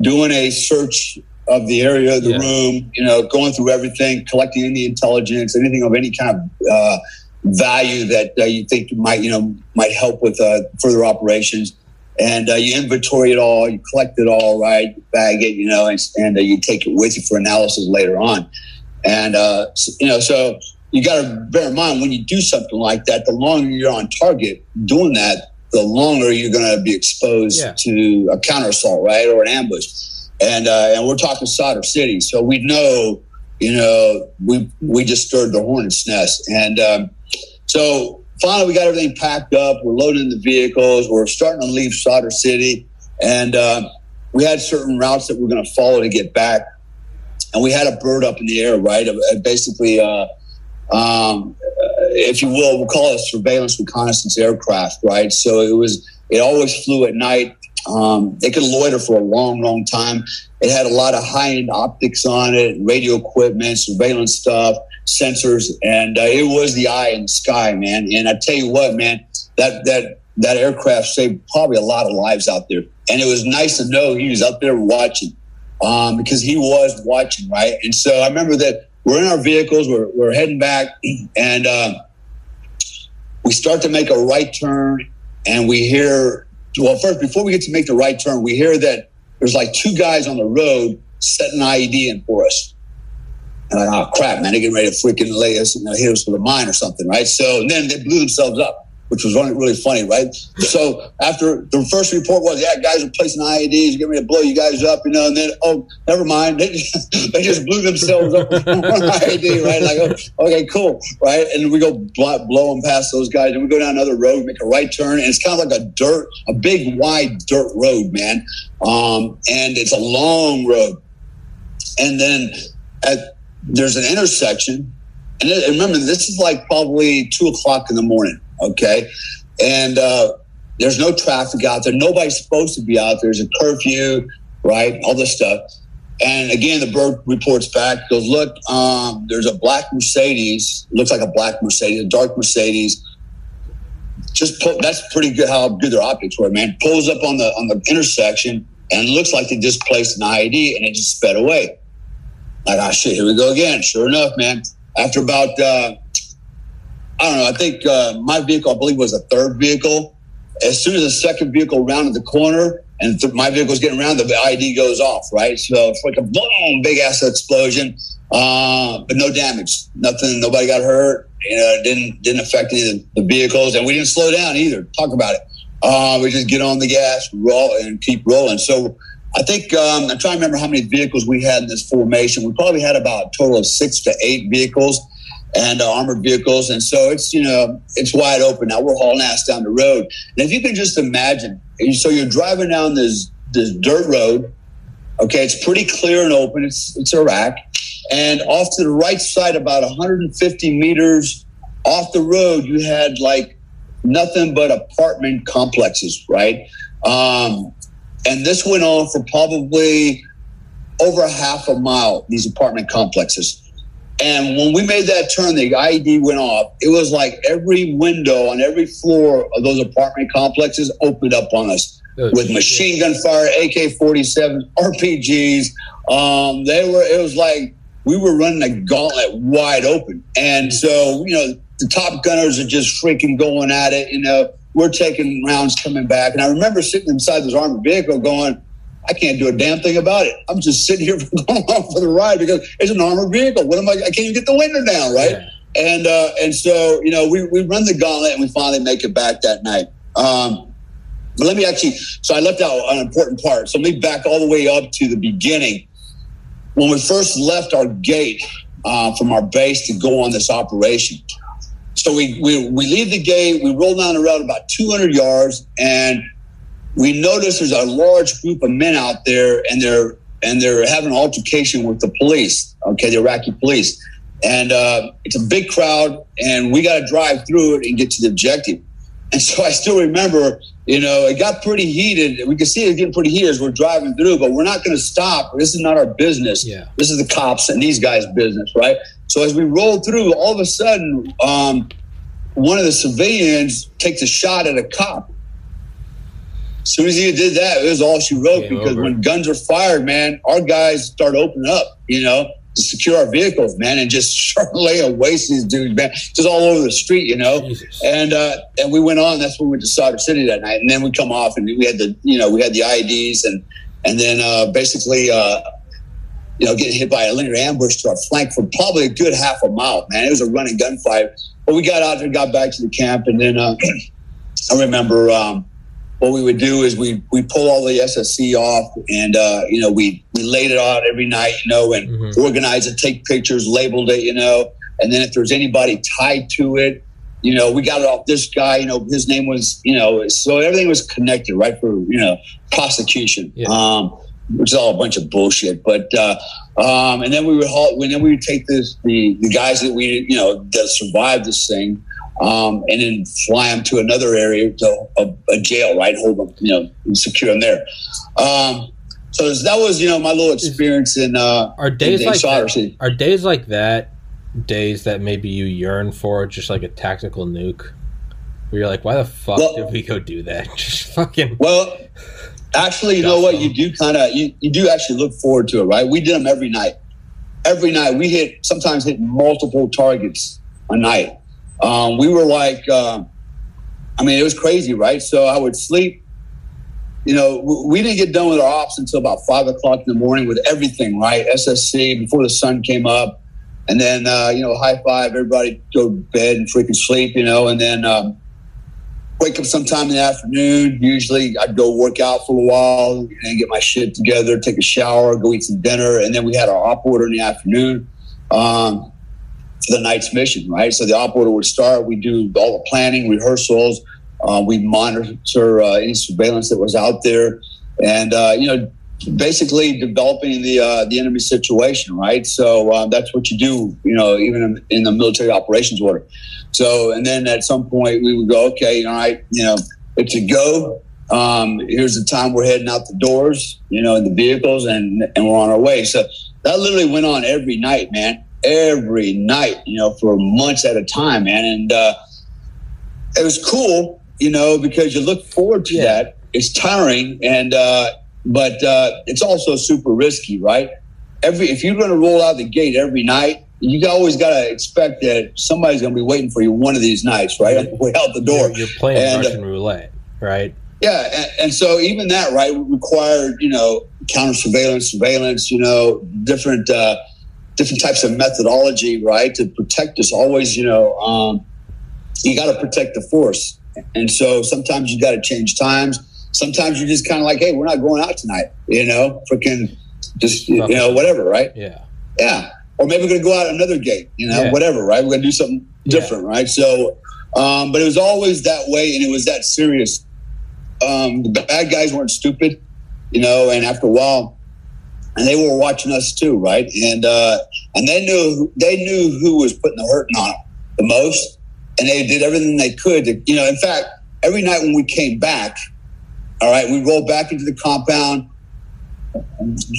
doing a search of the area of the yeah. room, you know, going through everything, collecting any intelligence, anything of any kind of uh, value that uh, you think might, you know, might help with uh, further operations. And uh, you inventory it all, you collect it all, right? You bag it, you know, and, and uh, you take it with you for analysis later on. And, uh, you know, so you got to bear in mind when you do something like that, the longer you're on target doing that, the longer you're going to be exposed yeah. to a counter assault, right? Or an ambush and uh, and we're talking Sadr City, so we know, you know, we we just stirred the hornet's nest, and um, so finally we got everything packed up. We're loading the vehicles. We're starting to leave Sadr City, and uh, we had certain routes that we are going to follow to get back, and we had a bird up in the air, right? Basically. Uh, um, if you will, we'll call it surveillance reconnaissance aircraft, right? So it was, it always flew at night. Um, they could loiter for a long, long time. It had a lot of high end optics on it, radio equipment, surveillance stuff, sensors, and uh, it was the eye in the sky, man. And I tell you what, man, that that that aircraft saved probably a lot of lives out there. And it was nice to know he was up there watching um, because he was watching, right? And so I remember that we're in our vehicles, we're, we're heading back, <clears throat> and uh, we start to make a right turn, and we hear well, first, before we get to make the right turn, we hear that there's like two guys on the road setting IED in for us. And like, oh crap, man, they're getting ready to freaking lay us and hit us with a mine or something, right? So then they blew themselves up which was really funny, right? So after the first report was, yeah, guys are placing IEDs, getting ready to blow you guys up, you know, and then, oh, never mind. They just, <laughs> they just blew themselves up with <laughs> IED, right? Like, oh, okay, cool, right? And we go blow, blow them past those guys, and we go down another road, make a right turn, and it's kind of like a dirt, a big, wide dirt road, man. Um, and it's a long road. and then at there's an intersection, and remember this is like probably two o'clock in the morning. Okay, and uh, there's no traffic out there. Nobody's supposed to be out there. There's a curfew, right? All this stuff. And again, the bird reports back, goes, look, um, there's a black Mercedes, looks like a black Mercedes, a dark Mercedes. Just pull, that's pretty good how good their optics were, man. Pulls up on the on the intersection and looks like they just placed an IED and it just sped away. Like, oh shit, here we go again. Sure enough, man. After about uh, I don't know, I think uh, my vehicle, I believe, was a third vehicle. As soon as the second vehicle rounded the corner, and th- my vehicle's getting around, the ID goes off, right? So it's like a boom, big ass explosion, uh, but no damage, nothing, nobody got hurt. You know, didn't didn't affect any of the, vehicles, and we didn't slow down either. Talk about it. Uh, we just get on the gas, roll, and keep rolling. So I think um, I'm trying to remember how many vehicles we had in this formation. We probably had about a total of six to eight vehicles and uh, armored vehicles. And so it's, you know, it's wide open. Now we're hauling ass down the road. And if you can just imagine, so you're driving down this, this dirt road. Okay. It's pretty clear and open. It's, it's Iraq. And off to the right side, about 150 meters off the road, you had like nothing but apartment complexes, right? Um, and this went on for probably over a half a mile, these apartment complexes. And when we made that turn, the IED went off. It was like every window on every floor of those apartment complexes opened up on us oh, with machine gun fire, AK 47, RPGs. Um, they were, it was like we were running a gauntlet wide open. And so, you know, the top gunners are just freaking going at it. You know, we're taking rounds coming back. And I remember sitting inside this armored vehicle going, I can't do a damn thing about it. I'm just sitting here <laughs> going on for the ride because it's an armored vehicle. What am I? I can't even get the window down, right? Yeah. And uh, and so you know we we run the gauntlet and we finally make it back that night. Um, but let me actually. So I left out an important part. So let me back all the way up to the beginning. When we first left our gate uh, from our base to go on this operation. So we, we we leave the gate. We roll down the road about 200 yards and we notice there's a large group of men out there and they're and they're having an altercation with the police okay the iraqi police and uh, it's a big crowd and we got to drive through it and get to the objective and so i still remember you know it got pretty heated. We could see it getting pretty heated as we're driving through but we're not going to stop. This is not our business. Yeah. this is the cops and these guys business right? So as we roll through all of a sudden um, one of the civilians takes a shot at a cop. As soon as he did that, it was all she wrote Game because over. when guns are fired, man, our guys start opening up, you know, to secure our vehicles, man, and just <laughs> laying waste these dudes, man, just all over the street, you know. Jesus. And uh, and we went on. That's when we went to Sadr City that night, and then we come off and we had the, you know, we had the IEDs, and and then uh, basically. Uh, you know, getting hit by a linear ambush to our flank for probably a good half a mile, man. It was a running gunfight. But we got out there, got back to the camp, and then uh, <clears throat> I remember um, what we would do is we we pull all the SSE off, and uh, you know we we laid it out every night, you know, and mm-hmm. organized it, take pictures, labeled it, you know, and then if there's anybody tied to it, you know, we got it off this guy, you know, his name was, you know, so everything was connected, right, for you know prosecution, yeah. um, which is all a bunch of bullshit, but. Uh, um, and then we would halt, and then we would take this, the, the guys that we, you know, that survived this thing, um, and then fly them to another area to a, a, jail, right? Hold them, you know, secure them there. Um, so that was, you know, my little experience in uh, are days in, in like that, are days like that days that maybe you yearn for, just like a tactical nuke, where you're like, why the fuck well, did we go do that? <laughs> Just fucking well. Actually, you know what? You do kind of you, you do actually look forward to it, right? We did them every night. Every night we hit sometimes hit multiple targets a night. Um, we were like, uh, I mean, it was crazy, right? So I would sleep. You know, we didn't get done with our ops until about five o'clock in the morning with everything, right? SSE before the sun came up, and then uh, you know, high five, everybody go to bed and freaking sleep, you know, and then um, wake up sometime in the afternoon. Usually, I'd go work out for a while and get my shit together, take a shower, go eat some dinner, and then we had our op order in the afternoon. Um, the night's mission, right? So the op order would start. We do all the planning, rehearsals. Uh, we monitor uh, any surveillance that was out there, and uh, you know, basically developing the uh, the enemy situation, right? So uh, that's what you do, you know, even in, in, the military operations order. So, and then at some point we would go, okay, all right, you know, it's a go. Um, here's the time we're heading out the doors, you know, in the vehicles, and and we're on our way. So that literally went on every night, man, every night, you know, for months at a time, man, and uh, it was cool, you know, because you look forward to yeah. that. It's tiring and. Uh, but uh, it's also super risky, right? Every if you're going to roll out the gate every night, you always got to expect that somebody's going to be waiting for you one of these nights, right? On the way out the door. You're, you're playing and, uh, Russian roulette, right? Yeah, and, and, so even that, right, required you know counter surveillance, surveillance, you know, different uh, different types of methodology, right, to protect us. Always, you know, um, you got to protect the force, and so sometimes you got to change times sometimes you're just kind of like, hey, we're not going out tonight, you know, freaking just, you know, whatever, right? Yeah. Yeah. Or maybe we're going to go out another gate, you know, yeah. whatever, right? We're going to do something different, yeah. right? So, um, but it was always that way and it was that serious. Um, the bad guys weren't stupid, you know, and after a while, and they were watching us too, right? And uh, and they knew they knew who was putting the hurting on them the most, and they did everything they could to, you know. In fact, every night when we came back, all right, we rolled back into the compound.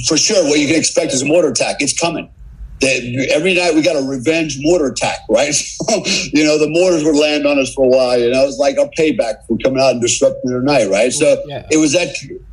For sure, what you can expect is a mortar attack. It's coming. every night we got a revenge mortar attack, right? <laughs> you know, the mortars would land on us for a while. You know, it's like our payback for coming out and disrupting their night, right? So yeah. it was that.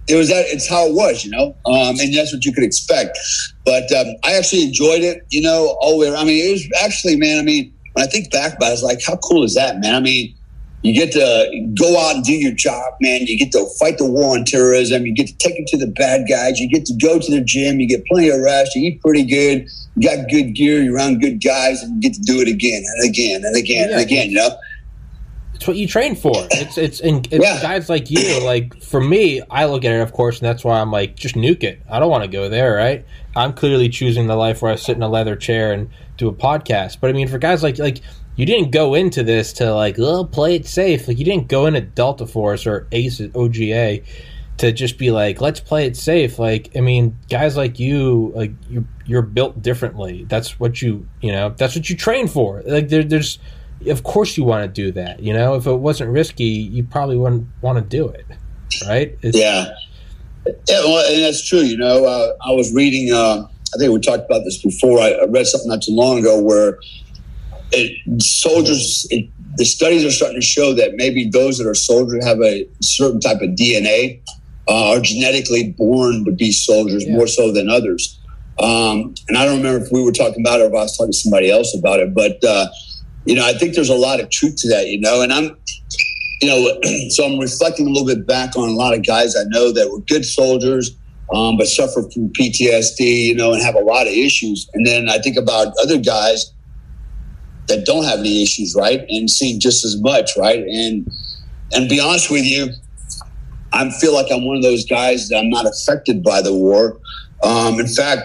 It was that. It's how it was, you know, um, and that's what you could expect. But um, I actually enjoyed it, you know, all the way around. I mean, it was actually, man. I mean, when I think back about it, it's like, how cool is that, man? I mean, you get to go out and do your job, man. You get to fight the war on terrorism. You get to take it to the bad guys. You get to go to the gym. You get plenty of rest. You eat pretty good. You got good gear. You're around good guys, and you get to do it again and again and again yeah. and again. You know. What you train for. It's it's and it's yeah. guys like you. Like for me, I look at it, of course, and that's why I'm like, just nuke it. I don't want to go there, right? I'm clearly choosing the life where I sit in a leather chair and do a podcast. But I mean, for guys like like you didn't go into this to like, oh, play it safe. Like you didn't go into Delta Force or Ace OGA to just be like, let's play it safe. Like, I mean, guys like you, like you, you're built differently. That's what you, you know, that's what you train for. Like, there, there's, of course, you want to do that. You know, if it wasn't risky, you probably wouldn't want to do it, right? It's, yeah, yeah, well, and that's true. You know, uh, I was reading. Uh, I think we talked about this before. I, I read something not too long ago where it, soldiers, it, the studies are starting to show that maybe those that are soldiers have a certain type of DNA, uh, are genetically born to be soldiers yeah. more so than others. Um, and I don't remember if we were talking about it or if I was talking to somebody else about it, but uh, you know, I think there's a lot of truth to that. You know, and I'm, you know, <clears throat> so I'm reflecting a little bit back on a lot of guys I know that were good soldiers. Um, but suffer from PTSD, you know, and have a lot of issues. And then I think about other guys that don't have any issues, right, and see just as much, right? And and be honest with you, I feel like I'm one of those guys that I'm not affected by the war. Um, in fact,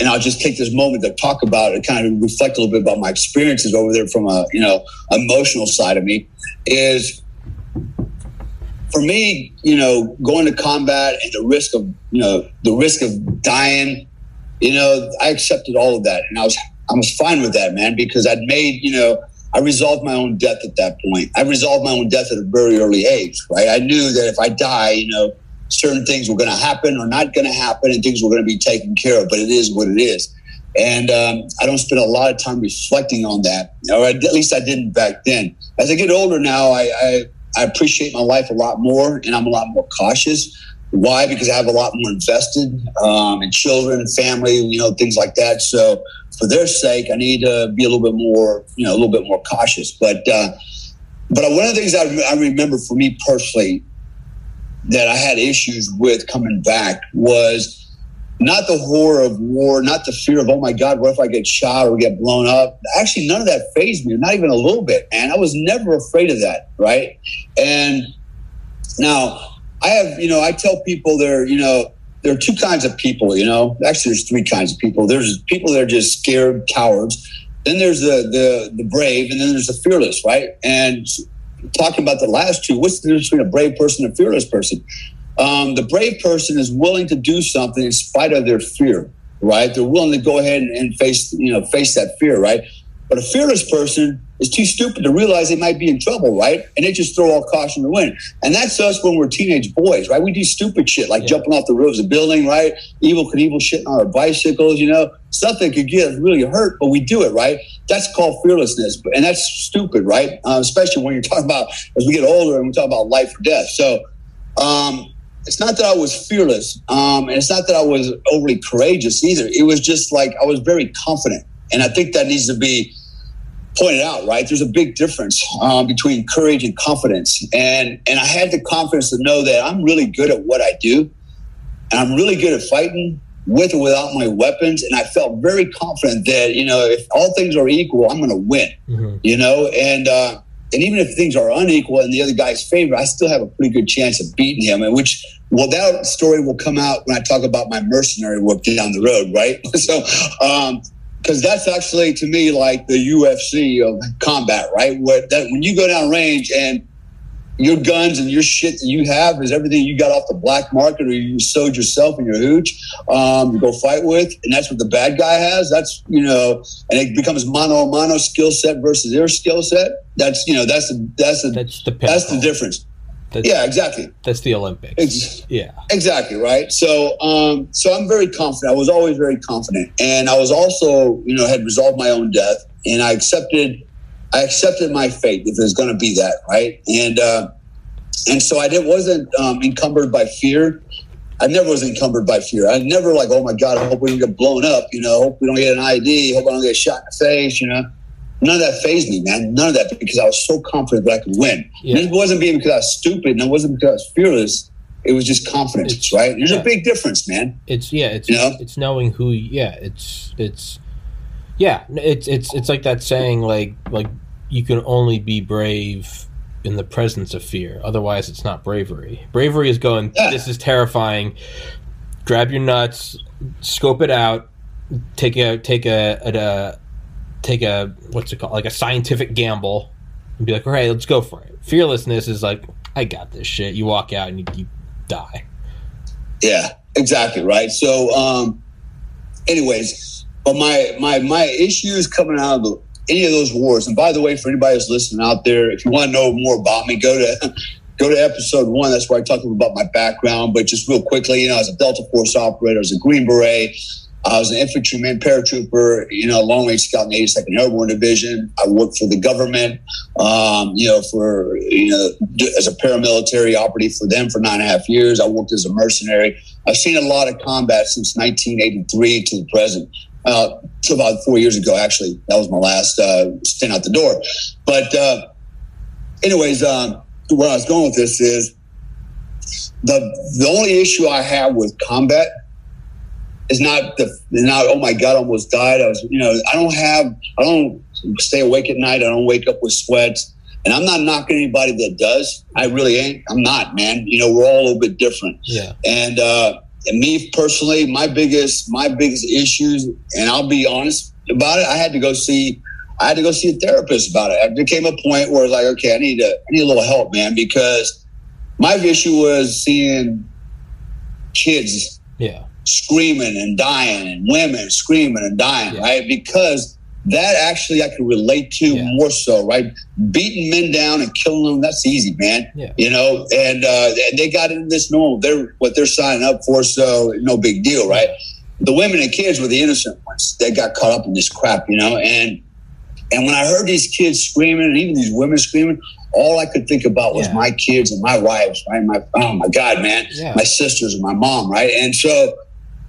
and I'll just take this moment to talk about it, kind of reflect a little bit about my experiences over there from a you know emotional side of me. Is for me, you know, going to combat and the risk of you know the risk of dying. You know, I accepted all of that, and I was I was fine with that, man, because I'd made, you know, I resolved my own death at that point. I resolved my own death at a very early age, right? I knew that if I die, you know, certain things were going to happen or not going to happen and things were going to be taken care of, but it is what it is. And um, I don't spend a lot of time reflecting on that, or at least I didn't back then. As I get older now, I, I, I appreciate my life a lot more and I'm a lot more cautious. Why? Because I have a lot more invested um, in children, family, you know, things like that. So for their sake, I need to be a little bit more, you know, a little bit more cautious. But uh, but one of the things I, I remember for me personally that I had issues with coming back was not the horror of war, not the fear of, oh my God, what if I get shot or get blown up? Actually, none of that phased me, not even a little bit. And I was never afraid of that, right? And now I have, you know, I tell people they're, you know, there are two kinds of people, you know. Actually, there's three kinds of people. There's people that are just scared cowards. Then there's the the the brave, and then there's the fearless, right? And talking about the last two, what's the difference between a brave person and a fearless person? Um, the brave person is willing to do something in spite of their fear, right? They're willing to go ahead and, face, you know, face that fear, right? But a fearless person is too stupid to realize they might be in trouble, right? And they just throw all caution to the wind. And that's us when we're teenage boys, right? We do stupid shit like yeah. jumping off the roofs of building, right? Evel Knievel shit on our bicycles, you know, stuff that could get really hurt, but we do it, right? That's called fearlessness. And that's stupid, right? Uh, especially when you're <laughs> talking about as we get older and we talk about life or death. So, um, it's not that I was fearless, um, and it's not that I was overly courageous either. It was just like I was very confident, and I think that needs to be pointed out, right? There's a big difference um, between courage and confidence. And and I had the confidence to know that I'm really good at what I do, and I'm really good at fighting with or without my weapons. And I felt very confident that you know if all things are equal, I'm going to win. Mm-hmm. You know, and uh, and even if things are unequal in the other guy's favor, I still have a pretty good chance of beating him. And which well, that story will come out when I talk about my mercenary work down the road, right? <laughs> so. Um, because that's actually to me like the UFC of combat, right? Where that when you go down range and your guns and your shit that you have is everything you got off the black market or you sewed yourself in your hooch um, you go fight with, and that's what the bad guy has. That's you know, and it becomes mono mono skill set versus their skill set. That's you know, that's the that's the that's the, that's the difference. That's, yeah, exactly. That's the Olympics. Ex- yeah, exactly right. So, um, so I'm very confident. I was always very confident, and I was also, you know, had resolved my own death, and I accepted, I accepted my fate if it was going to be that, right? And uh, and so I did, wasn't um, encumbered by fear. I never was encumbered by fear. I never like, oh my god, I hope we don't get blown up. You know, hope we don't get an ID. Hope I don't get shot in the face. You know none of that phased me, man. None of that because I was so confident that I could win. Yeah. It wasn't being because I was stupid and it wasn't because I was fearless. It was just confidence, it's, right? There's yeah. a big difference, man. It's yeah, it's you know? it's knowing who. Yeah, it's it's yeah, it's it's it's like that saying, like like you can only be brave in the presence of fear. Otherwise, it's not bravery. Bravery is going. Yeah. This is terrifying. Grab your nuts, scope it out, take a take a, a, take a what's it called like a scientific gamble and be like all right let's go for it fearlessness is like i got this shit you walk out and you, you die yeah exactly right so um anyways but my my my issues coming out of the, any of those wars and by the way for anybody who's listening out there if you want to know more about me go to <laughs> go to episode one that's where i talk about my background but just real quickly you know as a delta force operator as a green beret I was an infantryman, paratrooper, you know, long range scout in the 82nd Airborne Division. I worked for the government, um, you know, for, you know, as a paramilitary operative for them for nine and a half years. I worked as a mercenary. I've seen a lot of combat since 1983 to the present. Uh, about four years ago, actually. That was my last uh, stint out the door. But, uh, anyways, um, where I was going with this is the the only issue I have with combat is not the not oh my god I almost died. I was you know I don't have I don't stay awake at night. I don't wake up with sweats. And I'm not knocking anybody that does. I really ain't. I'm not, man. You know, we're all a little bit different. Yeah. And uh, and me personally, my biggest my biggest issues, and I'll be honest about it. I had to go see. I had to go see a therapist about it. There became a point where it's like, okay, I need a I need a little help, man, because my issue was seeing kids yeah screaming and dying and women screaming and dying, yeah. right? Because that actually I could relate to yeah. more so, right? Beating men down and killing them, that's easy, man. Yeah. You know, and, uh, they got into this normal. They're what they're signing up for, so no big deal, right? The women and kids were the innocent ones. They got caught up in this crap, you know, and and when I heard these kids screaming and even these women screaming, all I could think about was yeah. my kids and my wives, right? My oh my God, man, yeah. my sisters and my mom, right? And so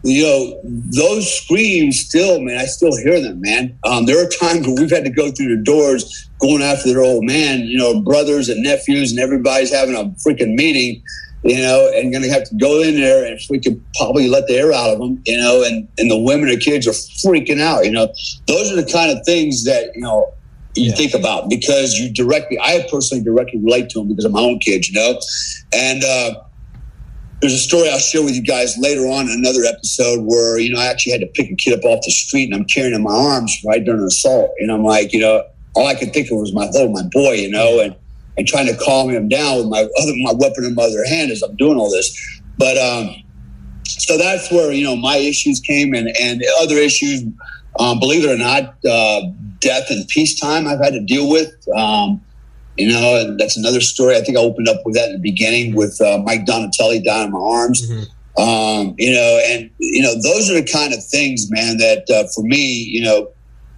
you know, those screams still, man, I still hear them, man. Um, there are times where we've had to go through the doors going after their old man, you know, brothers and nephews, and everybody's having a freaking meeting, you know, and going to have to go in there and we could probably let the air out of them, you know, and, and the women and kids are freaking out, you know. Those are the kind of things that, you know, you yeah. think about because you directly, I personally directly relate to them because of my own kids, you know, and, uh, there's a story I'll share with you guys later on in another episode where, you know, I actually had to pick a kid up off the street and I'm carrying him in my arms right during an assault. And I'm like, you know, all I could think of was my oh, my boy, you know, and, and trying to calm him down with my other my weapon in my other hand as I'm doing all this. but um, so that's where you know my issues came, and and other issues. Um, believe it or not, uh, death and peacetime I've had to deal with. Um, you know, and that's another story. I think I opened up with that in the beginning with uh, Mike Donatelli down in my arms. Mm-hmm. Um, you know, and you know, those are the kind of things, man, that uh, for me, you know,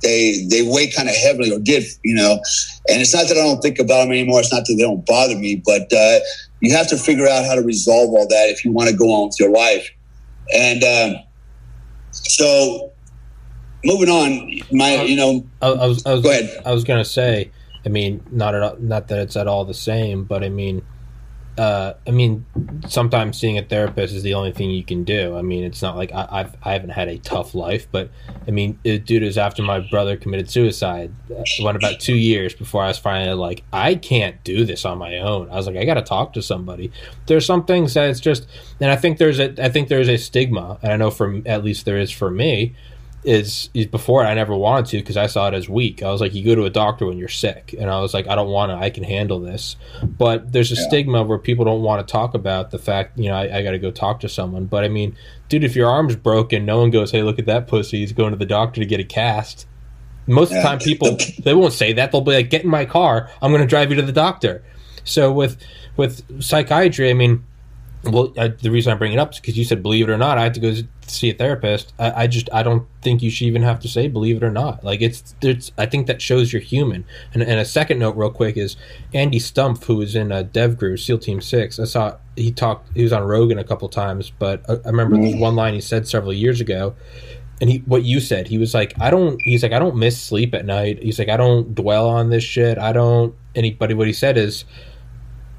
they they weigh kind of heavily or did, you know. And it's not that I don't think about them anymore. It's not that they don't bother me, but uh, you have to figure out how to resolve all that if you want to go on with your life. And um, so, moving on, my you know, I, I was, I was go ahead. I was gonna say, I mean, not at all, not that it's at all the same, but I mean, uh, I mean, sometimes seeing a therapist is the only thing you can do. I mean, it's not like I, I've I haven't had a tough life, but I mean, it, dude, it was after my brother committed suicide. It went about two years before I was finally like, I can't do this on my own. I was like, I got to talk to somebody. There's some things that it's just, and I think there's a I think there's a stigma, and I know from at least there is for me is, is before I never wanted to because I saw it as weak. I was like, you go to a doctor when you're sick, and I was like, I don't want to. I can handle this. But there's a yeah. stigma where people don't want to talk about the fact, you know, I, I got to go talk to someone. But I mean, dude, if your arm's broken, no one goes, hey, look at that pussy. He's going to the doctor to get a cast. Most yeah. of the time, people <laughs> they won't say that. They'll be like, get in my car. I'm going to drive you to the doctor. So with with psychiatry, I mean well, I, the reason I bring it up is because you said, believe it or not, I have to go see a therapist. I, I, just, I don't think you should even have to say, believe it or not. Like, it's, it's, I think that shows you're human. And, and a second note, real quick, is Andy Stumpf, who was in Dev DevGru, SEAL Team 6. I saw he talked, he was on Rogan a couple times, but I, I remember mm. one line he said several years ago. And he, what you said, he was like, I don't, he's like, I don't miss sleep at night. He's like, I don't dwell on this shit. I don't, anybody, what he said is,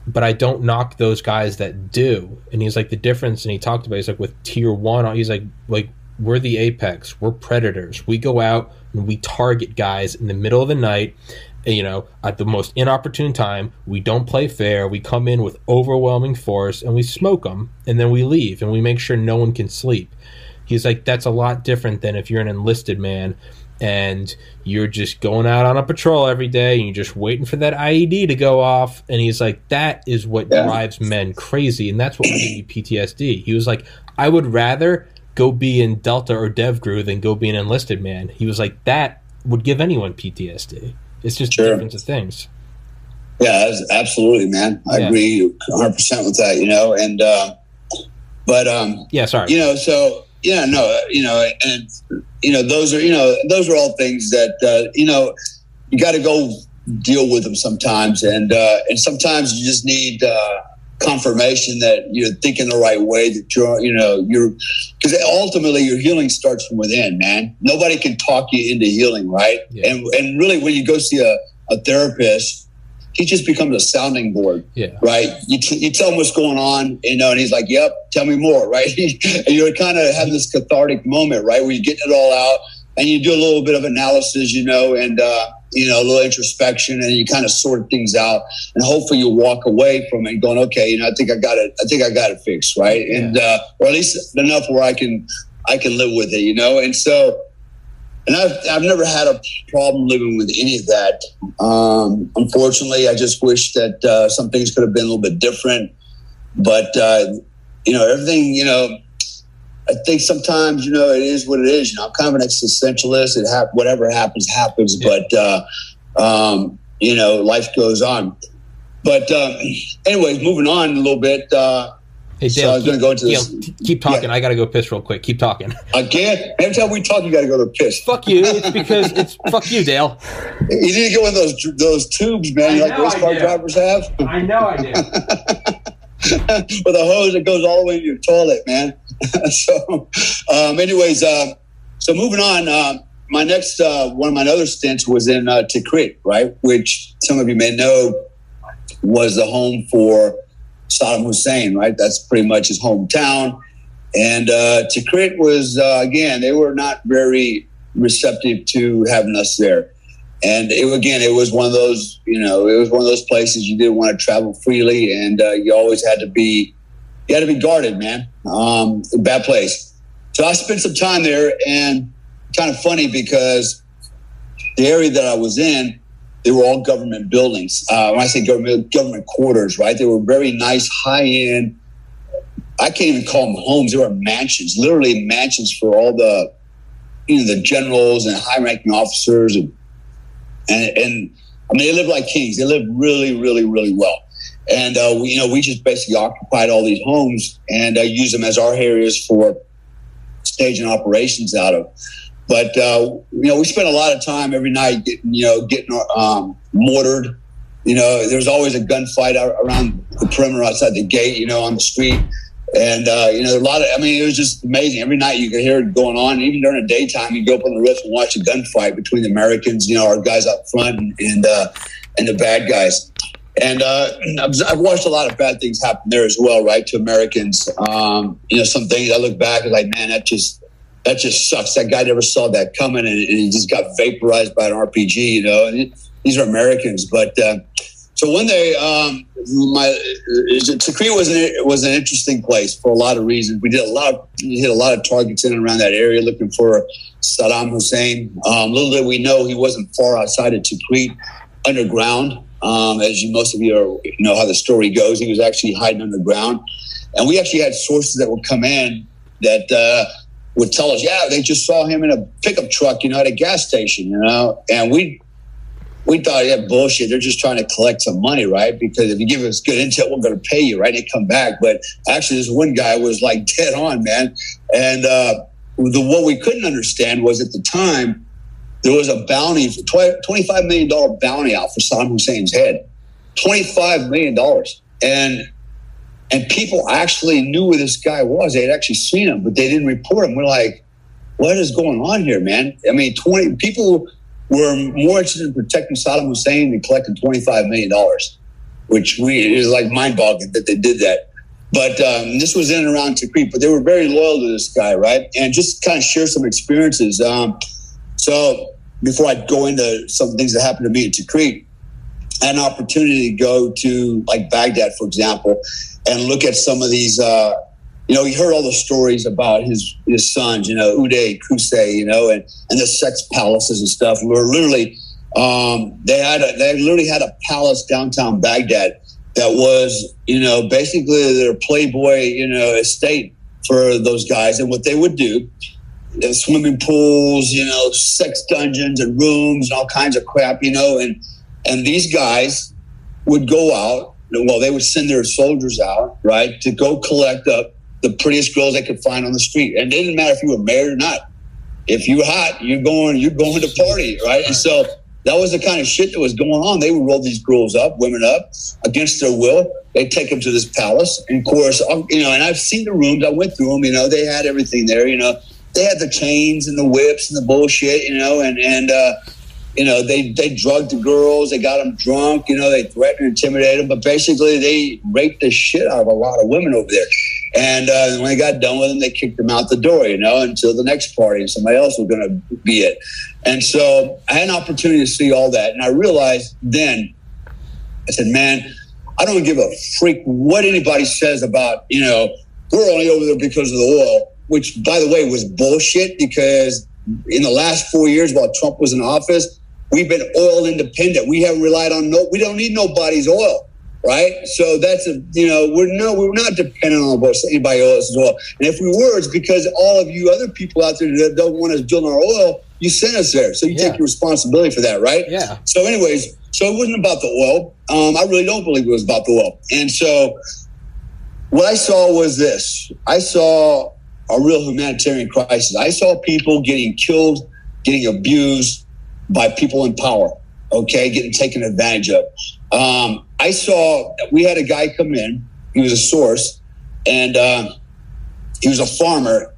but I don't knock those guys that do. And he's like the difference, and he talked about he's like with tier one. He's like like we're the apex. We're predators. We go out and we target guys in the middle of the night. You know, at the most inopportune time, we don't play fair. We come in with overwhelming force and we smoke them, and then we leave and we make sure no one can sleep. He's like, that's a lot different than if you're an enlisted man and you're just going out on a patrol every day and you're just waiting for that IED to go off. And he's like, that is what yeah. drives men crazy. And that's what would give you PTSD. He was like, I would rather go be in Delta or DevGru than go be an enlisted man. He was like, that would give anyone PTSD. It's just sure. difference of things. Yeah, absolutely, man. I yeah. agree 100% with that, you know, and, uh, but, um, yeah, sorry. You know, so, yeah, no, you know, and you know, those are you know, those are all things that uh, you know, you got to go deal with them sometimes, and uh, and sometimes you just need uh, confirmation that you're thinking the right way. That you're, you know, you're because ultimately your healing starts from within, man. Nobody can talk you into healing, right? Yeah. And and really, when you go see a, a therapist he just becomes a sounding board. Yeah. Right. You, t- you tell him what's going on, you know, and he's like, "Yep, tell me more." <laughs> Right. and you kind of having this cathartic moment, right, where you get it all out and you do a little bit of analysis, you know, and uh, you know, a little introspection, and you kind of sort things out, and hopefully you walk away from it going, "Okay, you know, I think I got it. I think I got it fixed." Right. Yeah. And uh, or at least enough where I can I can live with it, you know, and so and I've, I've never had a problem living with any of that. Um, unfortunately, I just wish that uh, some things could have been a little bit different. But, uh, you know, everything, you know, I think sometimes, you know, it is what it is. You know, I'm kind of an existentialist. It ha- whatever happens, happens. Yeah. But, uh, um, you know, life goes on. But, um, anyways, moving on a little bit. Hey, Dale, so I was going to go into this. Dale, keep talking. Yeah. I got to go piss real quick. Keep talking. Again, every time we talk, you got to go to piss. Fuck you. It's because it's fuck you, Dale. You need to go in those those tubes, man, like race car drivers have. I know I do. <laughs> With a hose that goes all the way to your toilet, man. <laughs> so, um, anyways, uh, so moving on. Uh, my next uh, one of my other stints was in uh, Tikrit, right, which some of you may know was the home for Saddam Hussein, right? That's pretty much his hometown. And uh, Tikrit was, uh, again, they were not very receptive to having us there. And it, again, it was one of those, you know, it was one of those places you didn't want to travel freely, and uh, you always had to be, you had to be guarded, man. Um, bad place. So I spent some time there, and kind of funny because the area that I was in, they were all government buildings. Uh, when I say government, government quarters, right? They were very nice, high end, I can't even call them homes. They were mansions, literally mansions for all the, you know, the generals and high-ranking officers, and and and I mean, they lived like kings. They lived really, really, really well. And uh, we, you know, we just basically occupied all these homes and uh, use them as our areas for staging operations out of. But uh, you know, we spent a lot of time every night getting, you know, getting um, mortared. You know, there's always a gunfight around the perimeter outside the gate. You know, on the street. And, uh, you know, a lot of, I mean, it was just amazing. Every night you could hear it going on. Even during the daytime, you go up on the roof and watch a gunfight between the Americans, you know, our guys up front and, and, uh, and the bad guys. And uh, I've watched a lot of bad things happen there as well, right? To Americans, um, you know, some things I look back and like, man, that just that just sucks. That guy never saw that coming, and, and he just got vaporized by an RPG, you know. And these are Americans, but uh, so one day, um, my Tikrit was an was an interesting place for a lot of reasons. We did a lot, of, hit a lot of targets in and around that area, looking for Saddam Hussein. Um, little did we know he wasn't far outside of Tikrit, underground. Um, as you most of you are, know how the story goes, he was actually hiding underground, and we actually had sources that would come in that uh, would tell us, yeah, they just saw him in a pickup truck, you know, at a gas station, you know, and we we thought, yeah, bullshit. They're just trying to collect some money, right? Because if you give us good intel, we're going to pay you, right? They come back. But actually, this one guy was like <laughs> dead on, man. And uh, the what we couldn't understand was at the time there was a bounty, $25 million bounty out for Saddam Hussein's head. $25 million. And and people actually knew where this guy was. They had actually seen him, but they didn't report him. We're like, what is going on here, man? I mean, 20 people were more interested in protecting Saddam Hussein than collecting $25 million, which we is like mind boggling that they did that. But um, this was in and around Tikrit, but they were very loyal to this guy, right? And just kind of share some experiences. Um, so before I go into some things that happened to me in Tikrit, an opportunity to go to like Baghdad, for example, and look at some of these. Uh, you know, he heard all the stories about his his sons, you know, Uday, Qusay, you know, and and the sex palaces and stuff. We were literally, um, they had a, they literally had a palace downtown Baghdad that was, you know, basically their playboy, you know, estate for those guys. And what they would do swimming pools, you know, sex dungeons and rooms and all kinds of crap, you know, and and these guys would go out. Well, they would send their soldiers out, right, to go collect up the prettiest girls they could find on the street, and it didn't matter if you were married or not. If you hot, you're going, you're going to party, right? And so that was the kind of shit that was going on. They would roll these girls up, women up, against their will. They take them to this palace, and of course, you know, and I've seen the rooms. I went through them. You know, they had everything there. You know, they had the chains and the whips and the bullshit, you know, and and uh, you know they they drugged the girls, they got them drunk, you know, they threatened, intimidated them, but basically they raped the shit out of a lot of women over there. And uh, when they got done with them, they kicked them out the door, you know, until the next party, and somebody else was going to be it. And so I had an opportunity to see all that, and I realized then, I said, man, I don't give a freak what anybody says about, you know, we're only over there because of the oil which by the way was bullshit because in the last four years while Trump was in office, we've been oil independent. We haven't relied on no. We don't need nobody's oil, right? So that's a you know we're no we're not dependent on anybody else's oil. And if we were, it's because all of you other people out there that don't want us drilling our oil, you sent us there, so you yeah. take your responsibility for that, right? Yeah. So, anyways, so it wasn't about the oil. Um, I really don't believe it was about the oil, and so. What I saw was this. I saw a real humanitarian crisis. I saw people getting killed, getting abused by people in power, okay, getting taken advantage of. Um, I saw we had a guy come in, he was a source, and uh, he was a farmer.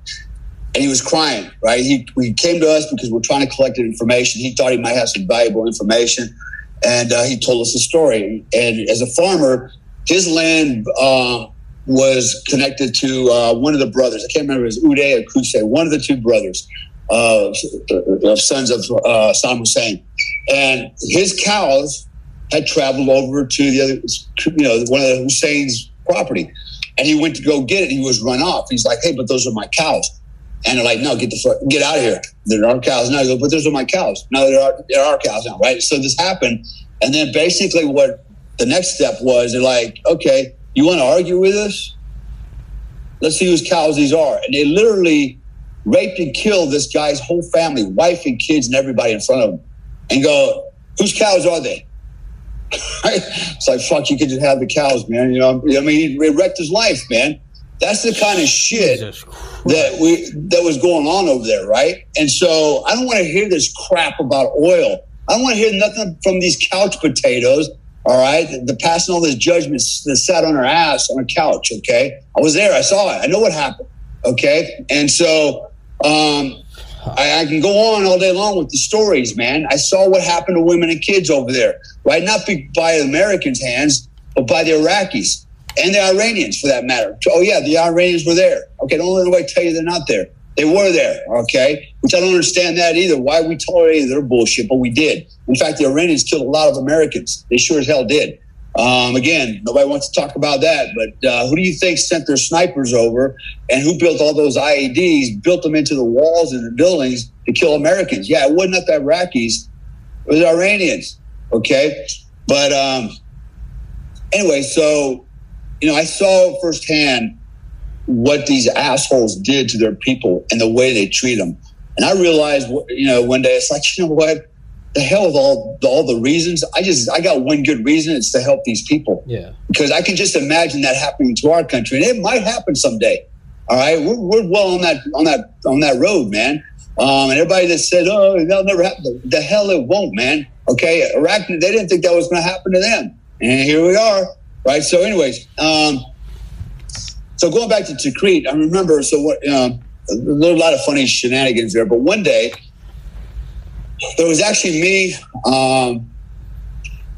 And he was crying, right? He, he came to us because we're trying to collect information. He thought he might have some valuable information. And uh, he told us a story. And as a farmer, his land uh, was connected to uh, one of the brothers. I can't remember it was Uday or Qusay, one of the two brothers, uh, uh, sons of uh, Saddam Hussein. And his cows had traveled over to the other, you know, one of the Hussein's property. And he went to go get it. He was run off. He's like, hey, but those are my cows. And they're like, no, get the fuck, get out of here. They're our cows. No, go, but those are my cows. No, they're our, they're our cows now, right? So this happened. And then basically what the next step was, they're like, okay, you want to argue with us? Let's see whose cows these are. And they literally raped and killed this guy's whole family, wife and kids and everybody in front of him, and go, whose cows are they? <laughs> it's like fuck, you could just have the cows, man. You know, I mean, he wrecked his life, man. That's the kind of shit that we that was going on over there, right? And so I don't want to hear this crap about oil. I don't want to hear nothing from these couch potatoes. All right, the passing all this judgment that sat on her ass on a couch. Okay, I was there. I saw it. I know what happened. Okay, and so um, I, I, can go on all day long with the stories, man. I saw what happened to women and kids over there, right? Not by Americans' hands, but by the Iraqis and the Iranians, for that matter. Oh yeah, the Iranians were there. Okay, don't let anybody tell you they're not there. They were there. Okay, which I don't understand that either. Why we tolerated their bullshit, but we did. In fact, the Iranians killed a lot of Americans. They sure as hell did. Um, again, nobody wants to talk about that, but uh, who do you think sent their snipers over and who built all those IEDs, built them into the walls and the buildings to kill Americans? Yeah, it wasn't the Iraqis, it was Iranians. Okay. But um, anyway, so, you know, I saw firsthand what these assholes did to their people and the way they treat them. And I realized, you know, one day it's like, <laughs> you know what? The hell of all all the reasons. I just I got one good reason. It's to help these people. Yeah. Because I can just imagine that happening to our country, and it might happen someday. All right, we're, we're well on that on that on that road, man. Um, and everybody that said, "Oh, that'll never happen," the hell it won't, man. Okay, Iraq, they didn't think that was going to happen to them, and here we are, right? So, anyways, um, so going back to Tikrit, I remember. So what? Um, there's a lot of funny shenanigans there, but one day there was actually me. Um,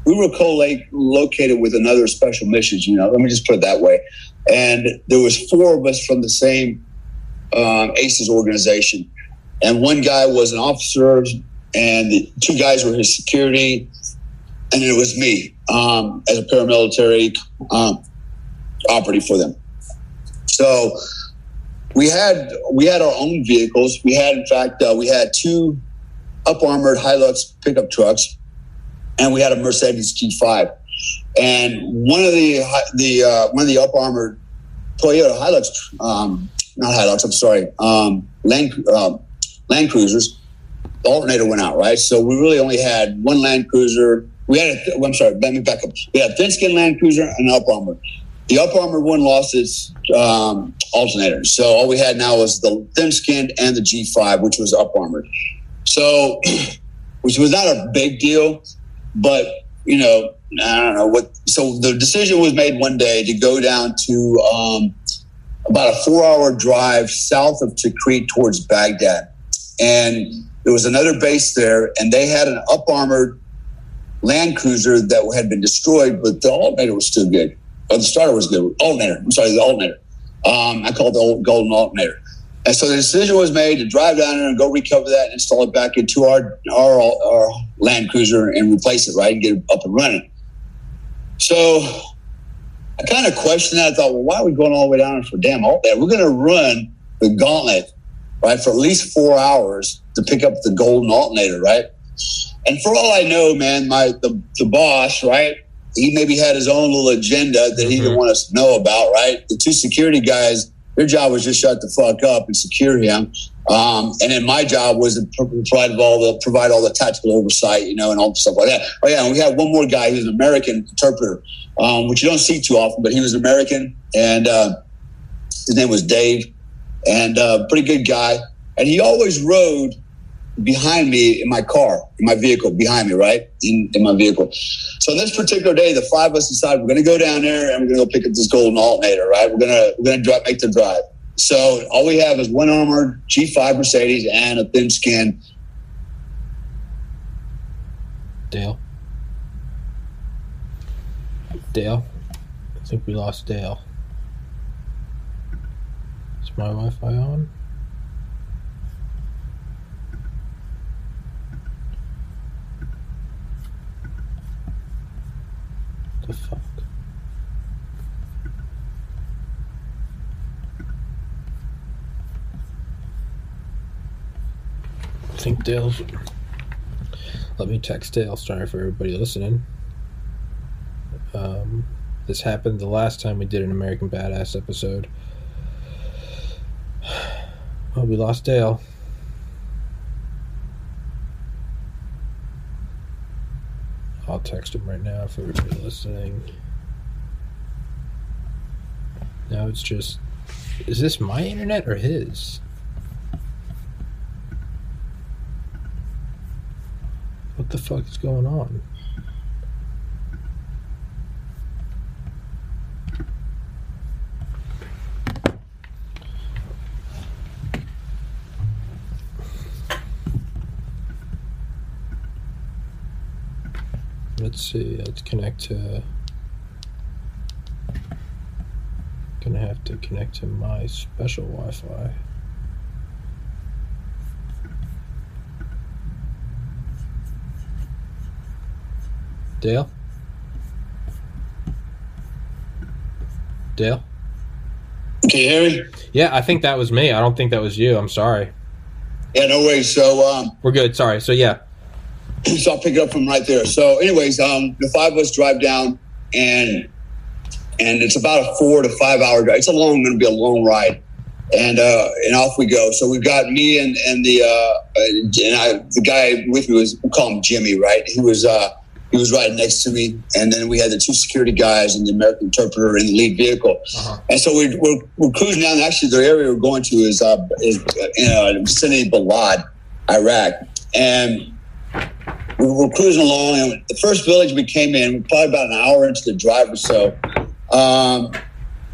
we were co-located with another special missions. You know, let me just put it that way. And there was four of us from the same um, ACES organization, and one guy was an officer, and two guys were his security, and it was me um, as a paramilitary um, operative for them. So we had we had our own vehicles. We had, in fact, uh, we had two up armored Hilux pickup trucks, and we had a Mercedes G5. And one of the the uh, one of the up armored Toyota Hilux, um, not Hilux, I'm sorry, um, Land uh, Land Cruisers, the alternator went out, right? So we really only had one Land Cruiser. We had, a, I'm sorry, let me back up. We had a thin skin Land Cruiser and up armored. The up armored one lost its um, alternator, so all we had now was the thin skinned and the G5, which was up armored. So, <clears throat> which was not a big deal, but you know, I don't know what. So the decision was made one day to go down to um, about a four-hour drive south of Tikrit towards Baghdad, and there was another base there, and they had an up-armored Land Cruiser that had been destroyed, but the alternator was still good. Oh, the starter was good. Alternator. I'm sorry, the alternator. Um, I call it the old golden alternator. And so the decision was made to drive down there and go recover that and install it back into our, our, our Land Cruiser and replace it, right, and get it up and running. So I kind of questioned that. I thought, well, why are we going all the way down there for damn all that? We're going to run the gauntlet, right, for at least four hours to pick up the golden alternator, right? And for all I know, man, my the, the boss, right, he maybe had his own little agenda that he mm-hmm. didn't want us to know about, right? The two security guys their job was just shut the fuck up and secure him. Um, and then my job was to provide all the provide all the tactical oversight, you know, and all the stuff like that. Oh yeah, and we had one more guy who's an American interpreter, um, which you don't see too often, but he was American, and uh, his name was Dave, and uh, pretty good guy. And he always rode behind me in my car, in my vehicle, behind me, right? In, in my vehicle. So on this particular day, the five of us decided we're to go down there and we're to go pick up this golden alternator, right? We're to, we're to drive, make the drive. So all we have is one armored G5 Mercedes and a thin skin. Dale. Dale. I think we lost Dale. Is my Wi Fi on? The fuck? I think Dale's. Let me text Dale. Sorry for everybody listening. Um, this happened the last time we did an American Badass episode. <sighs> Well, we lost Dale. I'll text him right now for everybody listening. Now it's just. Is this my internet or his? What the fuck is going on? Let's see, let's connect to. Gonna have to connect to my special Wi Fi. Dale? Dale? Can you hear me? Yeah, I think that was me. I don't think that was you. I'm sorry. Yeah, no way. So, um, We're good. Sorry. So, yeah. <clears throat> so I'll pick it up from right there. So, anyways, um, the five of us drive down, and and it's about a four to five hour drive. It's a long, going to be a long ride, and uh, and off we go. So we've got me and and the uh, and I, the guy with me was we call him Jimmy, right? He was uh, he was riding next to me, and then we had the two security guys and the American interpreter in the lead vehicle. Uh-huh. And so we're, we're, we're cruising down. Actually, the area we're going to is uh, is in uh, the vicinity Balad, Iraq, and we were cruising along. And the first village we came in, probably about an hour into the drive or so, um,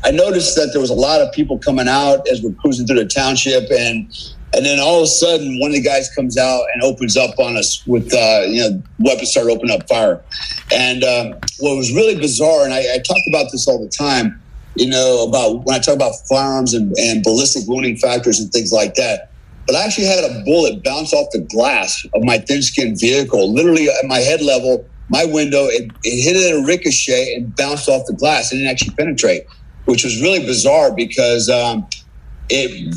I noticed that there was a lot of people coming out as we're cruising through the township, and and then all of a sudden, one of the guys comes out and opens up on us with uh, you know weapons, start opening up fire. And um, what was really bizarre, and I, I talk about this all the time, you know, about when I talk about firearms and, and ballistic wounding factors and things like that. But I actually had a bullet bounce off the glass of my thin-skinned vehicle, literally at my head level, my window. It, it hit it a ricochet and bounced off the glass. It didn't actually penetrate, which was really bizarre because um, it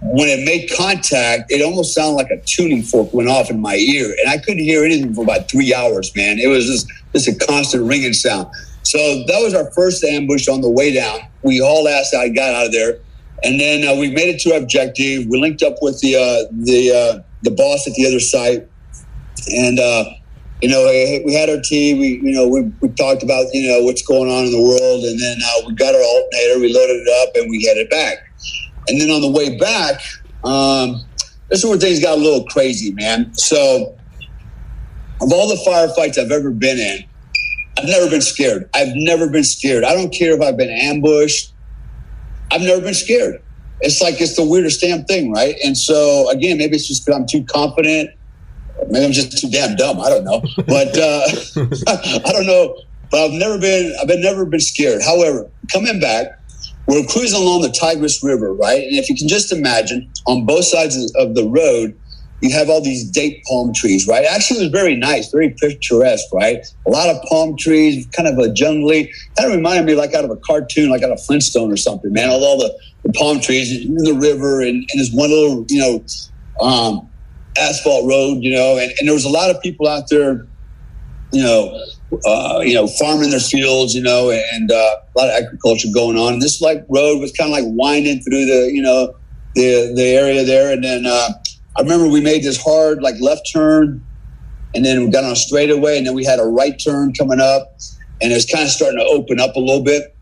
when it made contact, it almost sounded like a tuning fork went off in my ear, and I couldn't hear anything for about three hours. Man, it was just just a constant ringing sound. So that was our first ambush on the way down. We hauled ass out, got out of there, and then uh, we made it to objective. We linked up with the uh, the uh, the boss at the other site, and uh, you know we had our tea. We you know we, we talked about you know what's going on in the world, and then uh, we got our alternator. We loaded it up, and we headed back. And then on the way back, um, this is where things got a little crazy, man. So, of all the firefights I've ever been in, I've never been scared. I've never been scared. I don't care if I've been ambushed. I've never been scared. It's like it's the weirdest damn thing, right? And so, again, maybe it's just because I'm too confident. Maybe I'm just too damn dumb. I don't know, but uh, <laughs> I don't know. But I've never been. I've been never been scared. However, coming back, we're cruising along the Tigris River, right? And if you can just imagine, on both sides of the road, you have all these date palm trees, right? Actually, it was very nice, very picturesque, right? A lot of palm trees, kind of a jungly. Kind of reminded me like out of a cartoon, like out of Flintstone or something, man. All, the, the palm trees in the river, and, and one little, you know, um, asphalt road, you know, and, and there was a lot of people out there, you know, uh, you know, farming their fields, you know, and uh, a lot of agriculture going on. And this like road was kind of like winding through the, you know, the the area there. And then uh, I remember we made this hard like left turn, and then we got on a straightaway, and then we had a right turn coming up, and it was kind of starting to open up a little bit.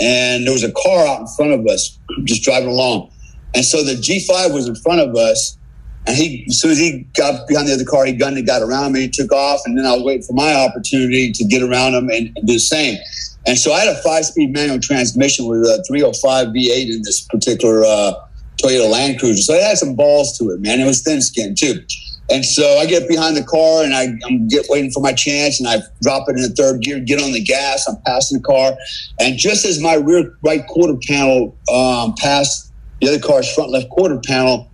And there was a car out in front of us, just driving along, and so the G5 was in front of us. And he, as soon as he got behind the other car, he gunned it, got around me, took off, and then I was waiting for my opportunity to get around him and, and do the same. And so I had a five-speed manual transmission with a 305 V8 in this particular uh, Toyota Land Cruiser. So it had some balls to it, man. It was thin skin too. And so I get behind the car and I, am get waiting for my chance and I drop it in the third gear, get on the gas. I'm passing the car, and just as my rear right quarter panel um, passed the other car's front left quarter panel,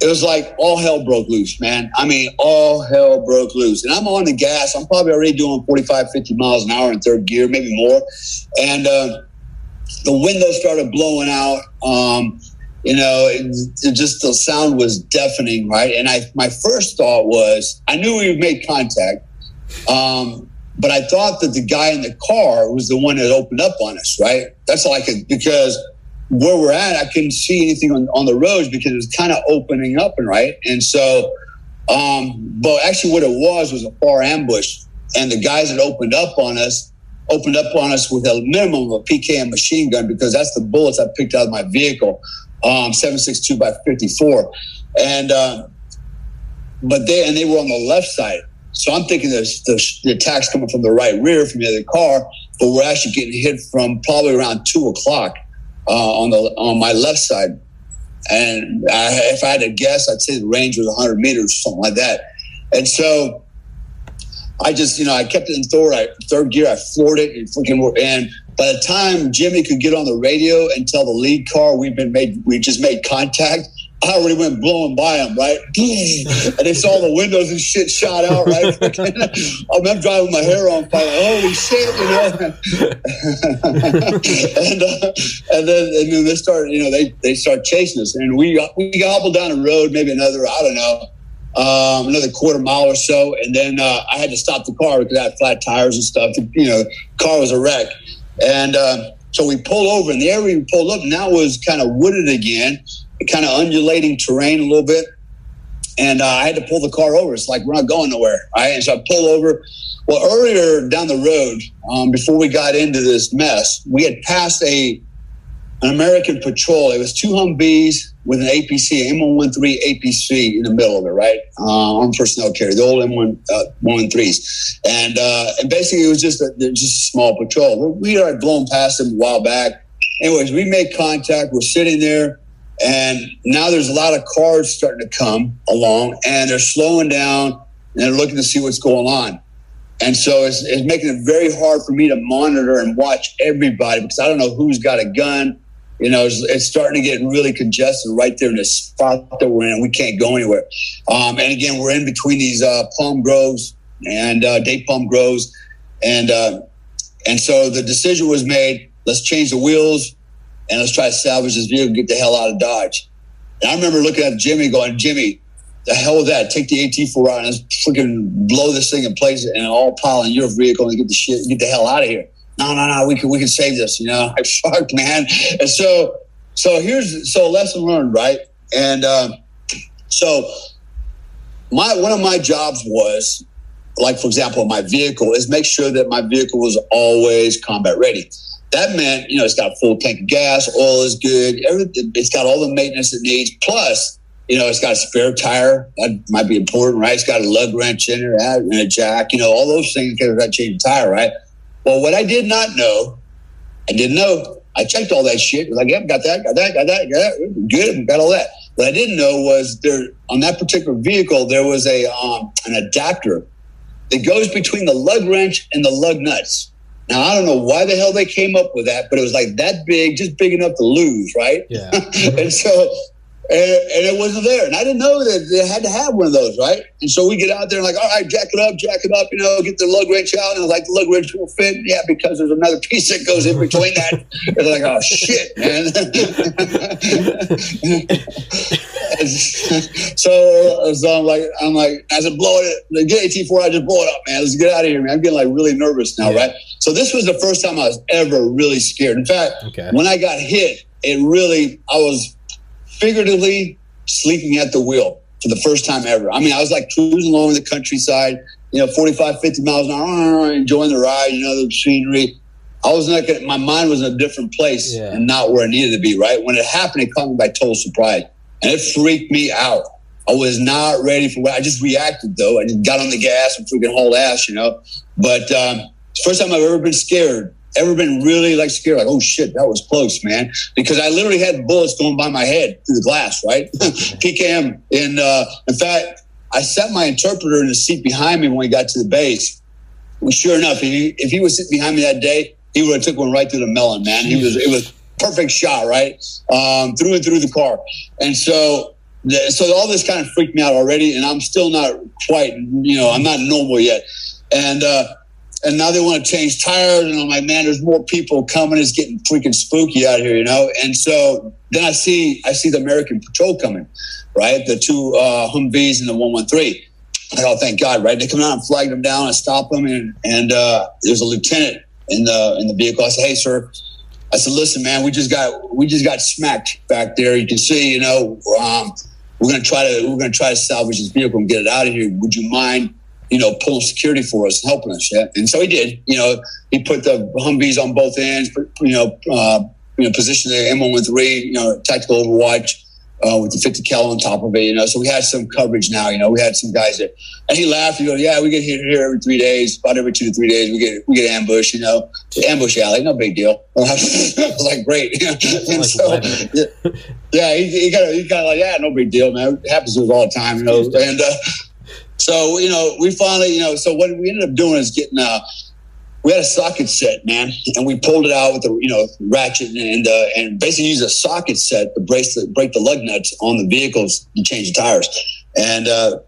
it was like all hell broke loose, man. I mean, all hell broke loose. And I'm on the gas. I'm probably already doing 45, 50 miles an hour in third gear, maybe more. And uh, the window started blowing out. Um, you know, just the sound was deafening, right? And I, my first thought was, I knew we made contact, um, but I thought that the guy in the car was the one that opened up on us, right? That's all I could because where we're at, I couldn't see anything on, on the roads because it was kind of opening up and right. And so, um, but actually, what it was was a far ambush, and the guys that opened up on us opened up on us with a minimum of a PKM machine gun because that's the bullets I picked out of my vehicle, um, 762 by 54, and uh, but they and they were on the left side. So I'm thinking there's the, the attacks coming from the right rear from the other car, but we're actually getting hit from probably around two o'clock uh, on the on my left side. And I, if I had to guess, I'd say the range was 100 meters, or something like that. And so I just, you know, I kept it in third, I, third gear. I floored it and freaking. And by the time Jimmy could get on the radio and tell the lead car we've been made, we just made contact. I already went blowing by him, right? <laughs> and they saw the windows and shit shot out, right? <laughs> <laughs> I'm driving my hair on fire. Holy shit, you know. and uh, and then and then they start, you know, they they start chasing us, and we we gobbled down the road, maybe another, I don't know, um, another quarter mile or so, and then uh, I had to stop the car because I had flat tires and stuff. You know, car was a wreck, and uh, so we pulled over. And the area we pulled up now was kind of wooded again, kind of undulating terrain a little bit. And uh, I had to pull the car over. It's like we're not going nowhere. Right? And so I pull over. Well, earlier down the road, um, before we got into this mess, we had passed a an American patrol. It was two Humvees with an APC, M113 APC in the middle of it, right? Uh, armed personnel carrier, the old M1 uh, 113s, and uh, and basically it was just a, just a small patrol. We had blown past them a while back. Anyways, we made contact. We're sitting there. And now there's a lot of cars starting to come along and they're slowing down and they're looking to see what's going on. And so it's, it's making it very hard for me to monitor and watch everybody because I don't know who's got a gun. You know, it's, it's starting to get really congested right there in the spot that we're in. We can't go anywhere. Um, and again, we're in between these uh, palm groves and uh, date palm groves. And, uh, and so the decision was made let's change the wheels, and let's try to salvage this vehicle, get the hell out of Dodge. And I remember looking at Jimmy going, Jimmy, the hell with that. Take the AT4 out and let's freaking blow this thing in place and all pile in your vehicle and get the shit, get the hell out of here. No, no, no, we can, we can save this, you know? <laughs> I fuck, man. And so, so here's, so lesson learned, right? And, um, so my, one of my jobs was like, for example, my vehicle is make sure that my vehicle was always combat ready. That meant, you know, it's got full tank of gas, oil is good, everything, it's got all the maintenance it needs. Plus, you know, it's got a spare tire. That might be important, right? It's got a lug wrench in it and a jack, you know, all those things because I change the tire, right? Well, what I did not know, I didn't know. I checked all that shit. Like, yep, got that, got that, got that, got that. Good, got all that. What I didn't know was there on that particular vehicle there was a um, an adapter that goes between the lug wrench and the lug nuts. Now I don't know why the hell they came up with that, but it was like that big, just big enough to lose, right? Yeah. <laughs> and so and, and, it wasn't there. And I didn't know that they had to have one of those, right? And so we get out there and like, all right, jack it up, jack it up, you know, get the lug wrench out. And like, the lug wrench will fit. Yeah, because there's another piece that goes in between that. <laughs> it's like, oh, shit, man. <laughs> so, so I'm like, I'm like, as it blow it, get AT4, I just blow it up, man. Let's get out of here, man. I'm getting like really nervous now, yeah. right? So this was the first time I was ever really scared. In fact, okay. when I got hit, it really, I was figuratively sleeping at the wheel for the first time ever. I mean, I was like cruising along the countryside, you know, 45, 50 miles an hour, <laughs> enjoying the ride, you know, the scenery. I was not gonna, my mind was in a different place yeah. and not where it needed to be, right? When it happened, it caught me by total surprise and it freaked me out. I was not ready for what I just reacted though. I just got on the gas and freaking hauled ass, you know. But um, first time I've ever been scared ever been really like scared, like, oh shit, that was close, man. Because I literally had bullets going by my head through the glass, right? <laughs> PKM. And uh, in fact, I set my interpreter in the seat behind me when we got to the base. Well, sure enough, if he, if he was sitting behind me that day, he would have took one right through the melon, man. He was, it was perfect shot, right? Um, through and through the car. And so, so all this kind of freaked me out already, and I'm still not quite, you know, I'm not normal yet. And, uh, and now they want to change tires. And I'm like, man, there's more people coming. It's getting freaking spooky out here, you know. And so then I see I see the American Patrol coming, right? The two uh, Humvees and the 113. Like, oh, thank God, right? They come out and flag them down and stop them. And and uh, there's a lieutenant in the in the vehicle. I said, hey, sir. I said, listen, man, we just got we just got smacked back there. You can see, you know, um, we're gonna try to we're gonna try to salvage this vehicle and get it out of here. Would you mind, you know, pulling security for us and helping us? Yeah, and so he did. You know, he put the Humvees on both ends. You know, uh, you know, position the M113, you know, tactical overwatch uh, with the 50 cal on top of it, you know. So we had some coverage now, you know. We had some guys that, and he laughed. He goes, "Yeah, we get hit here every three days, about every two to three days. We get we get ambush, you know, ambush alley, no big deal." I was <laughs> like, "Great," <laughs> and so yeah, yeah, he, he kind of he kind of like, "Yeah, no big deal, man. It happens to us all the time, you know." And uh, so you know, we finally, you know, so what we ended up doing is getting uh we had a socket set, man, and we pulled it out with the you know ratchet and uh, and basically used a socket set to brace the break the lug nuts on the vehicles to change the tires, and uh,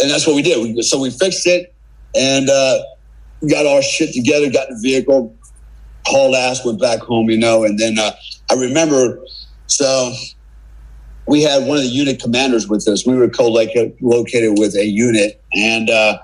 and that's what we did. We, so we fixed it and uh, got our shit together, got the vehicle, hauled ass, went back home, you know, and then uh, I remember so we had one of the unit commanders with us. We were co-located with a unit and. Uh,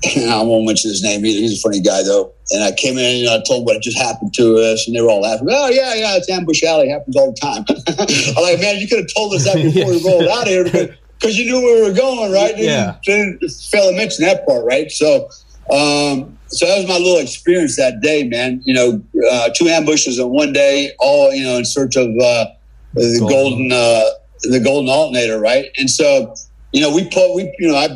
<laughs> I won't mention his name either. He's a funny guy though. And I came in and I told what just happened to us, and they were all laughing. Oh yeah, yeah, it's ambush alley. It happens all the time. <laughs> I'm like, man, you could have told us that <laughs> before we rolled out of here because you knew where we were going, right? Yeah. Didn't, didn't fail to mention that part, right? So, um, so that was my little experience that day, man. You know, uh, two ambushes in one day, all you know, in search of uh, the golden, golden uh, the golden alternator, right? And so, you know, we put we, you know, I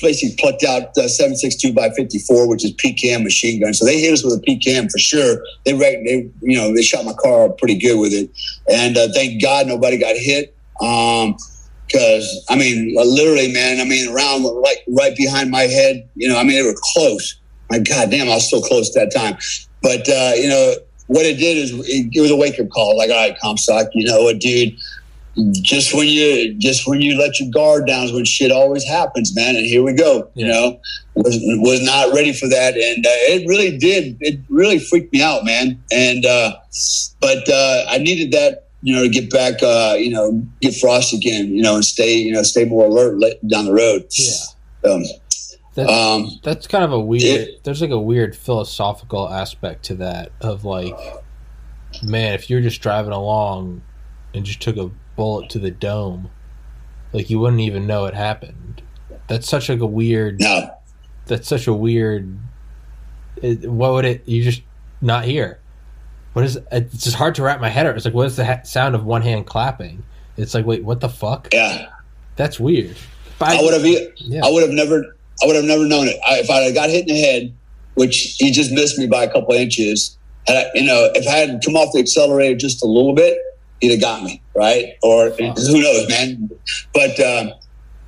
basically plucked out the 762 by 54, which is PKM machine gun. So they hit us with a PKM for sure. They, wrecked they you know, they shot my car pretty good with it. And uh, thank God nobody got hit. Um, Cause I mean, literally, man, I mean, around like right behind my head, you know, I mean, they were close. My God damn, I was so close that time. But, uh, you know, what it did is it, it was a wake up call. Like, all right, Comstock, you know what, dude, just when you just when you let your guard down is when shit always happens, man. And here we go. Yeah. You know, was was not ready for that, and uh, it really did. It really freaked me out, man. And uh, but uh, I needed that, you know, to get back, uh, you know, get frost again, you know, and stay, you know, stay more alert down the road. Yeah. Um, that's, um, that's kind of a weird. It, there's like a weird philosophical aspect to that of like, man, if you're just driving along and just took a bullet to the dome, like you wouldn't even know it happened. That's such like a weird. No. That's such a weird. It, what would it? You just not hear. What is? It's just hard to wrap my head around. It's like what is the ha- sound of one hand clapping? It's like wait, what the fuck? Yeah. That's weird. I, I would have. Yeah. I would have never. I would have never known it. I, if I had got hit in the head, which he just missed me by a couple inches, and I, you know, if I had come off the accelerator just a little bit, he'd have got me, right? Or who knows, man. But um,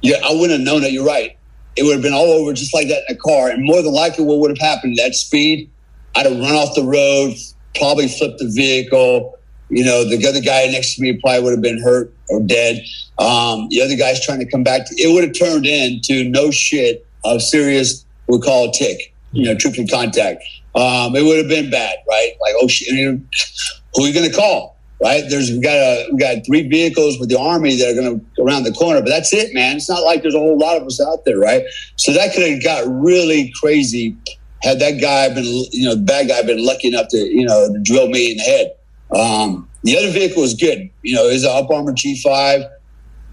yeah, I wouldn't have known it. You're right. It would have been all over just like that in a car. And more than likely, what would have happened at that speed, I'd have run off the road, probably flipped the vehicle. You know, the other guy next to me probably would have been hurt or dead. Um, the other guy's trying to come back. To, it would have turned into no shit of serious, we call a TIC, you know, triple contact. Um, it would have been bad, right? Like, oh shit, who are you going to call? right? There's we got a we got three vehicles with the army that are going to go around the corner, but that's it, man. It's not like there's a whole lot of us out there, right? So that could have got really crazy had that guy been, you know, the bad guy been lucky enough to, you know, drill me in the head. Um, the other vehicle was good, you know, is an up armor G5.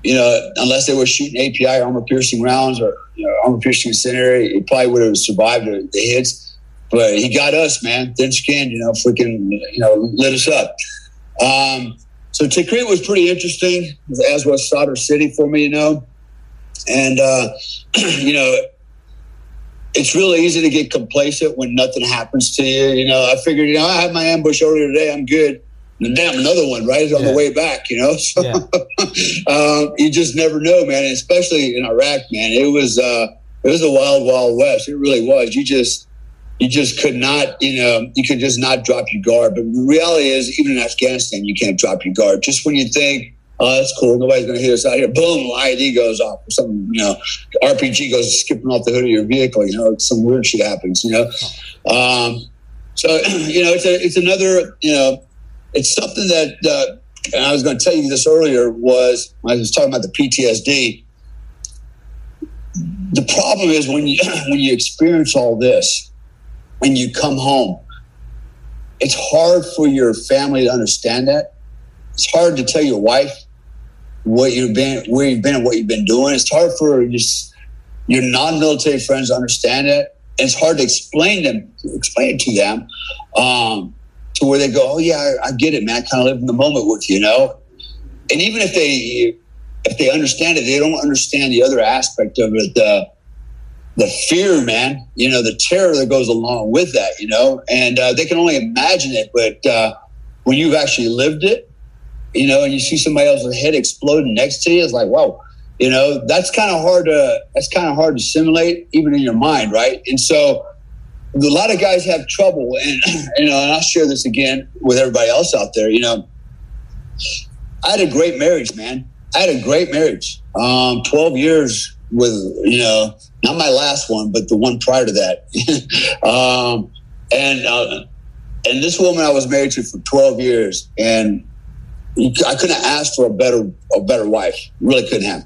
You know, unless they were shooting API armor piercing rounds or you know, armor piercing incendiary, he probably would have survived the, the hits. But he got us, man. Thin skinned, you know, freaking, you know, lit us up. Um, so Tikrit was pretty interesting, as was Sadr City for me, you know. And, uh, <clears throat> you know, it's really easy to get complacent when nothing happens to you. You know, I figured, you know, I had my ambush earlier today. I'm good. And damn, another one, right? On yeah. the way back, you know? <laughs> So, yeah. um, you just never know, man. And especially in Iraq, man, it was, uh, it was a wild, wild west. It really was. You just, you just could not, you know, you could just not drop your guard. But the reality is, even in Afghanistan, you can't drop your guard. Just when you think, oh, that's cool, nobody's going to hit us out here, boom, IED goes off, or some, you know, RPG goes skipping off the hood of your vehicle. You know, some weird shit happens. You know, um, so <clears throat> you know, it's a, it's another, you know, it's something that. Uh, and I was going to tell you this earlier was I was talking about the PTSD. The problem is when you <clears throat> when you experience all this, and you come home it's hard for your family to understand that. It's hard to tell your wife what you've been, where you've been, and what you've been doing. It's hard for just your non-military friends to understand it. It's hard to explain them, explain it to them, um, to where they go, "Oh yeah, I, I get it, man. I kind of live in the moment with you, know." And even if they if they understand it, they don't understand the other aspect of it. The the fear, man, you know, the terror that goes along with that, you know, and uh, they can only imagine it. But uh, when you've actually lived it, you know, and you see somebody else's head exploding next to you, it's like, wow, you know, that's kind of hard to that's kind of hard to simulate, even in your mind, right? And so, a lot of guys have trouble, and <clears throat> you know, and I'll share this again with everybody else out there. You know, I had a great marriage, man. I had a great marriage. Um, Twelve years with you know not my last one, but the one prior to that. <laughs> um, and uh, and this woman I was married to for twelve years, and I couldn't ask for a better a better wife. Really couldn't have.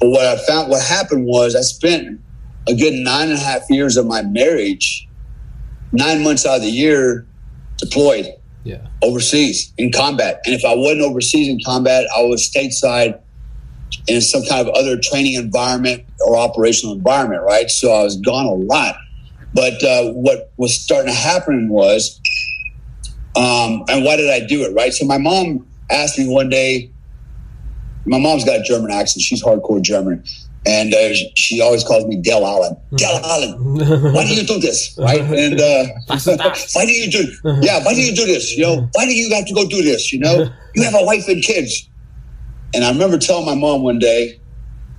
But what I found, what happened was, I spent a good nine and a half years of my marriage, nine months out of the year, deployed. Yeah. Overseas in combat, and if I wasn't overseas in combat, I was stateside in some kind of other training environment or operational environment, right? So I was gone a lot. But uh, what was starting to happen was, um, and why did I do it, right? So my mom asked me one day, my mom's got a German accent. She's hardcore German. And uh, she always calls me Del Allen. Del Allen, <laughs> why do you do this? Right? And uh, why do you do? Yeah, why do you do this? You know, why do you have to go do this? You know, you have a wife and kids. And I remember telling my mom one day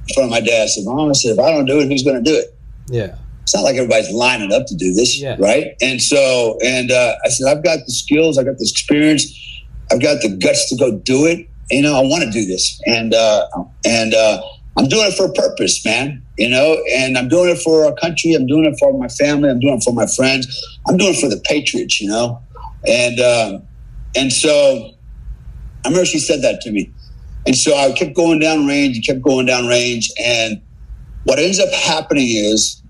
in front of my dad, I said, Mom, I said, if I don't do it, who's going to do it? Yeah. It's not like everybody's lining up to do this, Yeah. right? And so, and uh, I said, I've got the skills, I've got the experience, I've got the guts to go do it. You know, I want to do this, and uh, and uh, I'm doing it for a purpose, man. You know, and I'm doing it for our country. I'm doing it for my family. I'm doing it for my friends. I'm doing it for the Patriots. You know, and um, and so I remember she said that to me. And so I kept going down range, and kept going down range. And what ends up happening is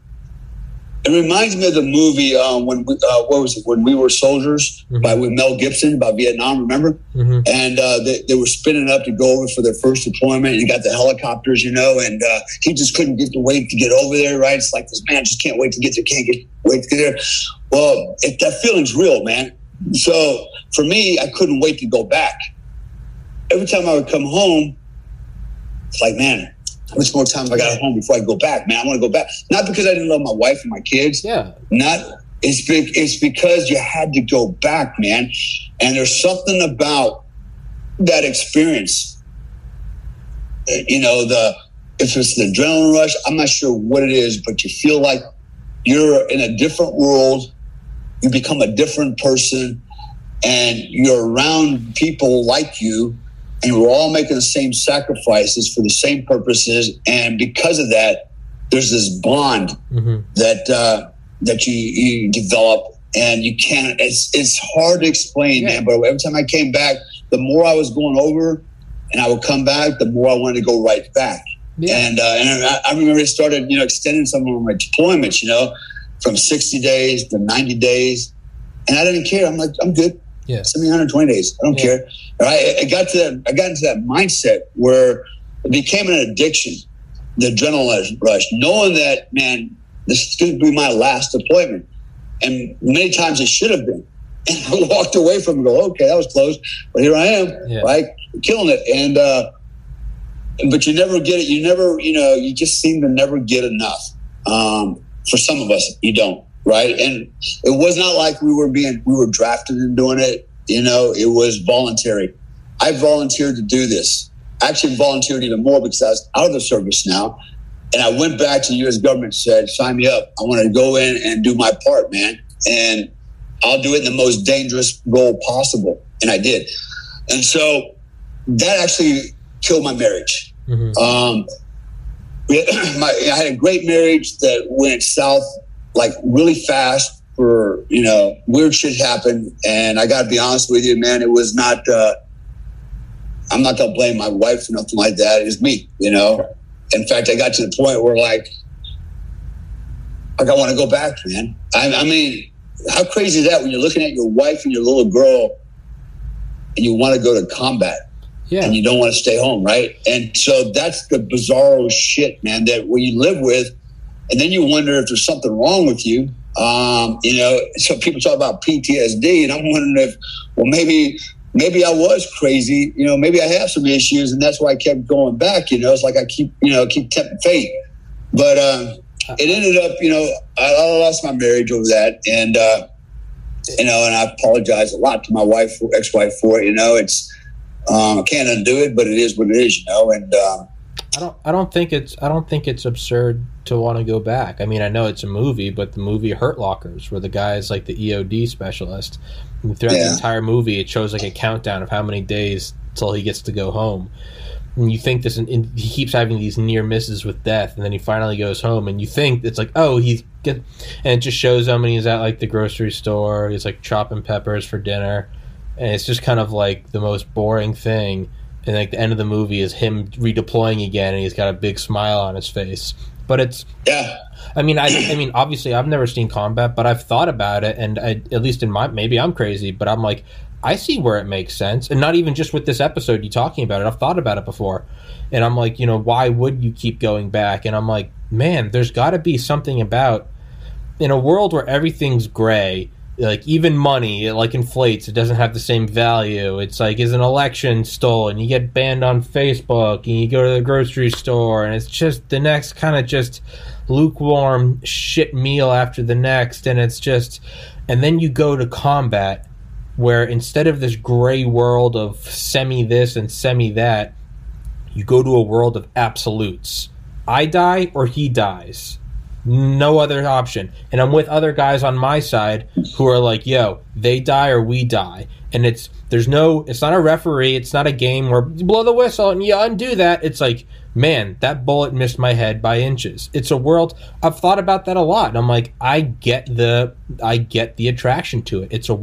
it reminds me of the movie um, when we, uh, what was it when we were soldiers Mhm. by with Mel Gibson about Vietnam. Remember? hmm And uh, they, they were spinning up to go over for their first deployment. And you got the helicopters, you know, and uh, he just couldn't get the wait to get over there. Right? It's like this man just can't wait to get there, can't get wait to get there. Well, if that feeling's real, man. So for me, I couldn't wait to go back. Every time I would come home, it's like, man, how much more time I got at home before I go back? Man, I want to go back. Not because I didn't love my wife and my kids. Yeah. Not it's be, it's because you had to go back, man. And there's something about that experience. Uh, You know, the if it's the adrenaline rush, I'm not sure what it is, but you feel like you're in a different world. You become a different person, and you're around people like you, and we're all making the same sacrifices for the same purposes. And because of that, there's this bond hmm that uh, that you, you develop. And you can't it's it's hard to explain Yeah. man but every time i came back the more i was going over and i would come back the more i wanted to go right back. Yeah. and uh, and I, I remember it started you know extending some of my deployments you know from 60 days to 90 days. And i didn't care. I'm like i'm good Yeah. send me 120 days i don't Yeah. care right? I got to that, i got into that mindset where it became an addiction the adrenaline rush, knowing that, man, this is going to be my last deployment. And many times it should have been. <laughs> And I walked away from it go, okay, that was close. But here I am, Yeah. right? Killing it. And, uh, but you never get it. You never, you know, you just seem to never get enough. Um, for some of us, you don't, right? And it was not like we were being, we were drafted and doing it. You know, it was voluntary. I volunteered to do this. I actually volunteered even more because I was out of the service now. And I went back to the U.S. government and said, sign me up. I want to go in and do my part, man. And I'll do it in the most dangerous role possible. And I did. And so that actually killed my marriage. hmm Um, had, <clears throat> my, I had a great marriage that went south like really fast for, you know, weird shit happened. And I got to be honest with you, man, it was not, uh, I'm not to blame my wife or nothing like that. It was me, you know. In fact, I got to the point where like, like I want to go back, man. I, I mean, how crazy is that when you're looking at your wife and your little girl and you want to go to combat Yeah. and you don't want to stay home, right? And so that's the bizarro shit, man, that when you live with, and then you wonder if there's something wrong with you. Um, you know, so people talk about PTSD, and I'm wondering if, well, maybe, maybe I was crazy. You know, maybe I have some issues, and that's why I kept going back. You know, it's like I keep, you know, keep tempting fate. But uh, it ended up, you know, I, I lost my marriage over that, and uh, you know, and I apologize a lot to my wife, ex-wife, for it. You know, it's um, I can't undo it, but it is what it is. You know, and um, I don't. I don't think it's. I don't think it's absurd to want to go back. I mean, I know it's a movie, but the movie Hurt Lockers, where the guy is like the EOD specialist, and throughout the entire movie, it shows like a countdown of how many days till he gets to go home. And you think this, and he keeps having these near misses with death, and then he finally goes home, and you think it's like, oh, he's get, and it just shows him, and he's at like the grocery store, he's like chopping peppers for dinner, and it's just kind of like the most boring thing and like the end of the movie is him redeploying again and he's got a big smile on his face. But it's yeah, i mean i i mean obviously i've never seen combat but i've thought about it and I, at least in my maybe i'm crazy but i'm like i see where it makes sense and not even just with this episode you talking about it i've thought about it before. And i'm like you know why would you keep going back? And i'm like man there's got to be something about in a world where everything's gray like even money it like inflates it doesn't have the same value. It's like is an election stolen you get banned on facebook and you go to the grocery store and it's just the next kind of just lukewarm shit meal after the next and it's just and then you go to combat where instead of this gray world of semi this and semi that you go to a world of absolutes. I die or he dies no other option. And I'm with other guys on my side who are like, yo, they die or we die. And it's there's no it's not a referee, it's not a game where you blow the whistle and you undo that. It's like, man, that bullet missed my head by inches. It's a world I've thought about that a lot. And I'm like, I get the I get the attraction to it. It's a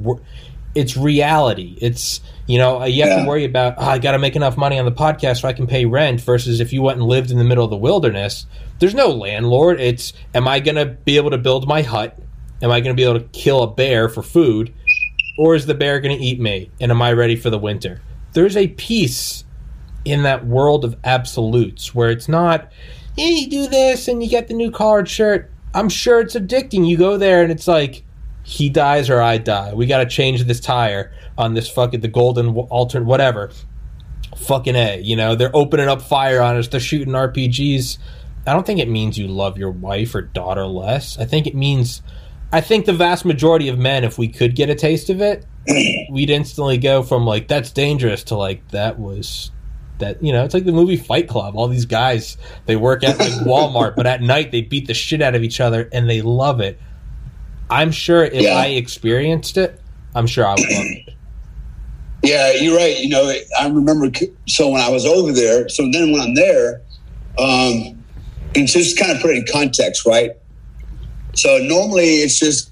it's reality. It's you know you have Yeah. to worry about oh, I got to make enough money on the podcast so I can pay rent. Versus if you went and lived in the middle of the wilderness, there's no landlord. It's am I going to be able to build my hut? Am I going to be able to kill a bear for food, or is the bear going to eat me? And am I ready for the winter? There's a peace in that world of absolutes where it's not, yeah, you do this and you get the new collared shirt. I'm sure it's addicting. You go there and it's like, he dies or I die. We got to change this tire on this fucking the golden alternate whatever. Fucking a, you know they're opening up fire on us. They're shooting RPGs. I don't think it means you love your wife or daughter less. I think it means, I think the vast majority of men, if we could get a taste of it, <clears throat> we'd instantly go from like that's dangerous to like that was that you know it's like the movie Fight Club. All these guys they work at like <laughs> Walmart, but at night they beat the shit out of each other and they love it. I'm sure if Yeah. I experienced it, I'm sure I would love it. <clears throat> Yeah, you're right. You know, I remember. So when I was over there, so then when I'm there, um, and just kind of put it in context, right? So normally it's just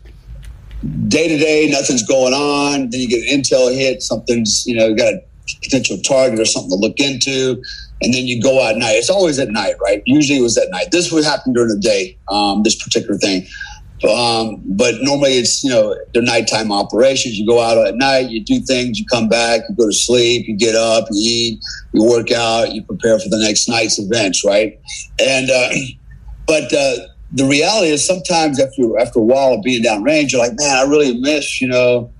day to day, nothing's going on. Then you get an intel hit, something's you know you got a potential target or something to look into, and then you go out at night. It's always at night, right? Usually it was at night. This would happen during the day. Um, this particular thing. Um, but normally it's, you know, they're nighttime operations. You go out at night, you do things, you come back, you go to sleep, you get up, you eat, you work out, you prepare for the next night's events, right? And, uh, <clears throat> but, uh, the reality is sometimes after, after a while of being downrange, you're like, man, I really miss, you know,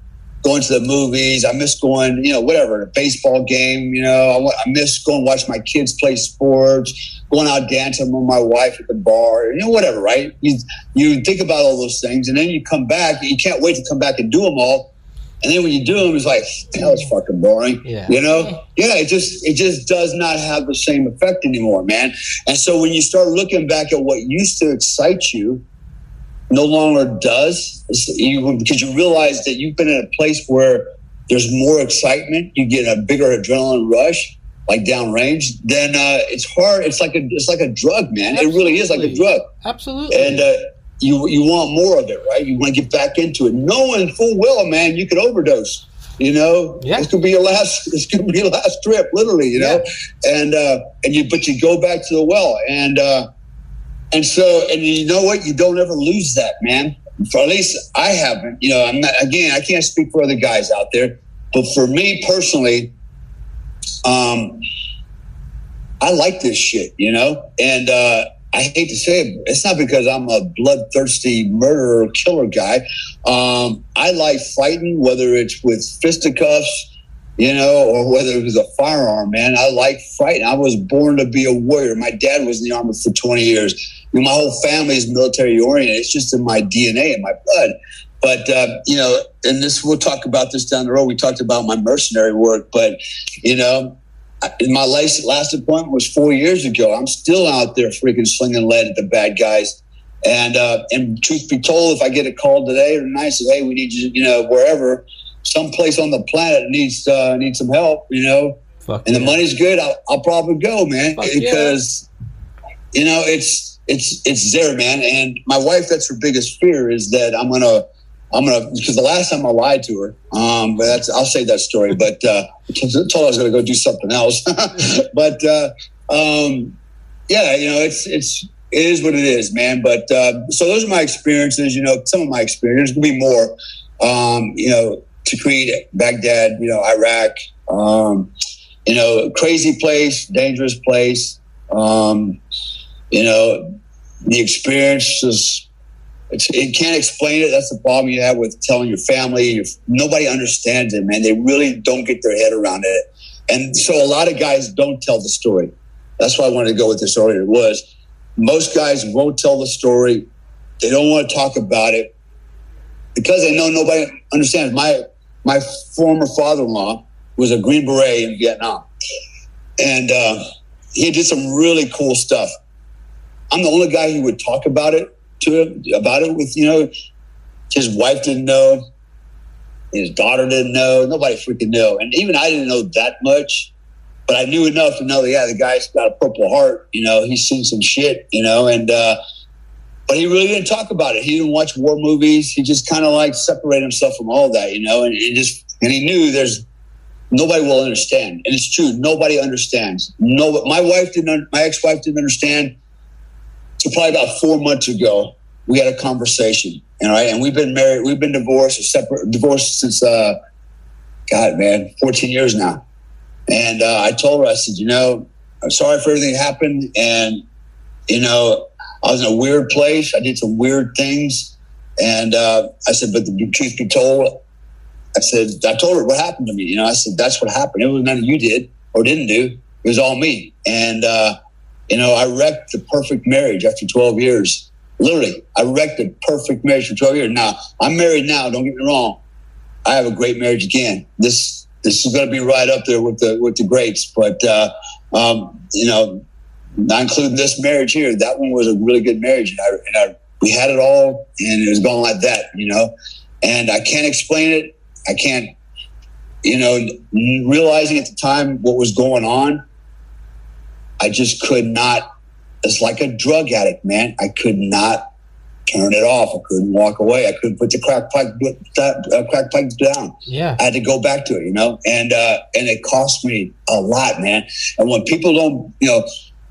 going to the movies. I miss going, you know, whatever, a baseball game, you know, I, I miss going watch my kids play sports, going out dancing with my wife at the bar, you know, whatever, right? You, you think about all those things and then you come back, you can't wait to come back and do them all. And then when you do them, it's like, that was fucking boring. Yeah. You know? Yeah, it just it just does not have the same effect anymore, man. And so when you start looking back at what used to excite you, no longer does you, because you realize that you've been in a place where there's more excitement, you get a bigger adrenaline rush, like downrange. Then uh, it's hard. It's like a it's like a drug, man. It really is like a drug Absolutely. and uh, you you want more of it, right? You want to get back into it, knowing full well, man, you could overdose. You know, Yeah. this could be your last. <laughs> This could be your last trip, literally. You know, and uh, and you but you go back to the well, and uh, and so and you know what? You don't ever lose that, man. for at least I haven't. You know, I'm not. Again, I can't speak for other guys out there, but for me personally, um, I like this shit. You know, and uh, I hate to say it, it's not because I'm a bloodthirsty murderer killer guy. Um, I like fighting, whether it's with fisticuffs you know, or whether it was a firearm, man. I like fighting. I was born to be a warrior. My dad was in the army for 20 years. You know, my whole family is military oriented. It's just in my DNA, in my blood. But, uh, you know, and this, we'll talk about this down the road. We talked about my mercenary work, but, you know, my last, last appointment was four years ago. I'm still out there freaking slinging lead at the bad guys. And, uh, and truth be told, if I get a call today or tonight, say, hey, we need you, you know, wherever, someplace on the planet needs uh, needs some help, you know, Fuck and yeah. the money's good, I'll, I'll probably go, man, Fuck because yeah. you know it's it's it's there, man. And my wife, that's her biggest fear is that I'm gonna I'm gonna because the last time I lied to her, um, but that's I'll say that story. But uh, told her I was gonna go do something else. <laughs> but uh, um, yeah, you know, it's it's it is what it is, man. But uh, so those are my experiences. You know, some of my experiences could be more. Um, you know, Tikrit, Baghdad, you know, Iraq. Um, you know, crazy place, dangerous place. Um, you know, the experience is, it can't explain it. That's the problem you have with telling your family. Your, nobody understands it, man. They really don't get their head around it. And so a lot of guys don't tell the story. That's why I wanted to go with this earlier It was most guys won't tell the story. They don't want to talk about it because they know nobody understands. My my former father-in-law was a Green Beret in Vietnam, and uh, he did some really cool stuff. I'm the only guy who would talk about it to him about it with you know his wife didn't know, his daughter didn't know, nobody freaking knew, and even I didn't know that much. But I knew enough to know that yeah, the guy's got a purple heart. You know, he's seen some shit. You know, and uh, but he really didn't talk about it. He didn't watch war movies. He just kind of like separated himself from all that, you know, and, and just and he knew there's nobody will understand, and it's true. Nobody understands. No, my wife didn't. My ex-wife didn't understand. So probably about four months ago, we had a conversation, and and we've been married, we've been divorced, or separate, divorced since, uh, God, man, fourteen years now. And uh, I told her, I said, you know, I'm sorry for everything that happened, and you know, I was in a weird place. I did some weird things. And uh, I said, but the truth be told, I said, I told her what happened to me. You know, I said, that's what happened. It was nothing you did or didn't do. It was all me. And, uh, you know, I wrecked the perfect marriage after 12 years. Literally, I wrecked the perfect marriage for 12 years. Now, I'm married now. Don't get me wrong. I have a great marriage again. This this is going to be right up there with the with the greats. But uh, um, you know, not including this marriage here, that one was a really good marriage. And I, and I, we had it all and it was going like that, you know, and I can't explain it. I can't, you know, realizing at the time what was going on. I just could not, it's like a drug addict, man. I could not turn it off. I couldn't walk away. I couldn't put the crack pipe, uh, crack pipe down. Yeah, I had to go back to it, you know, and uh, and it cost me a lot, man. And when people don't, you know,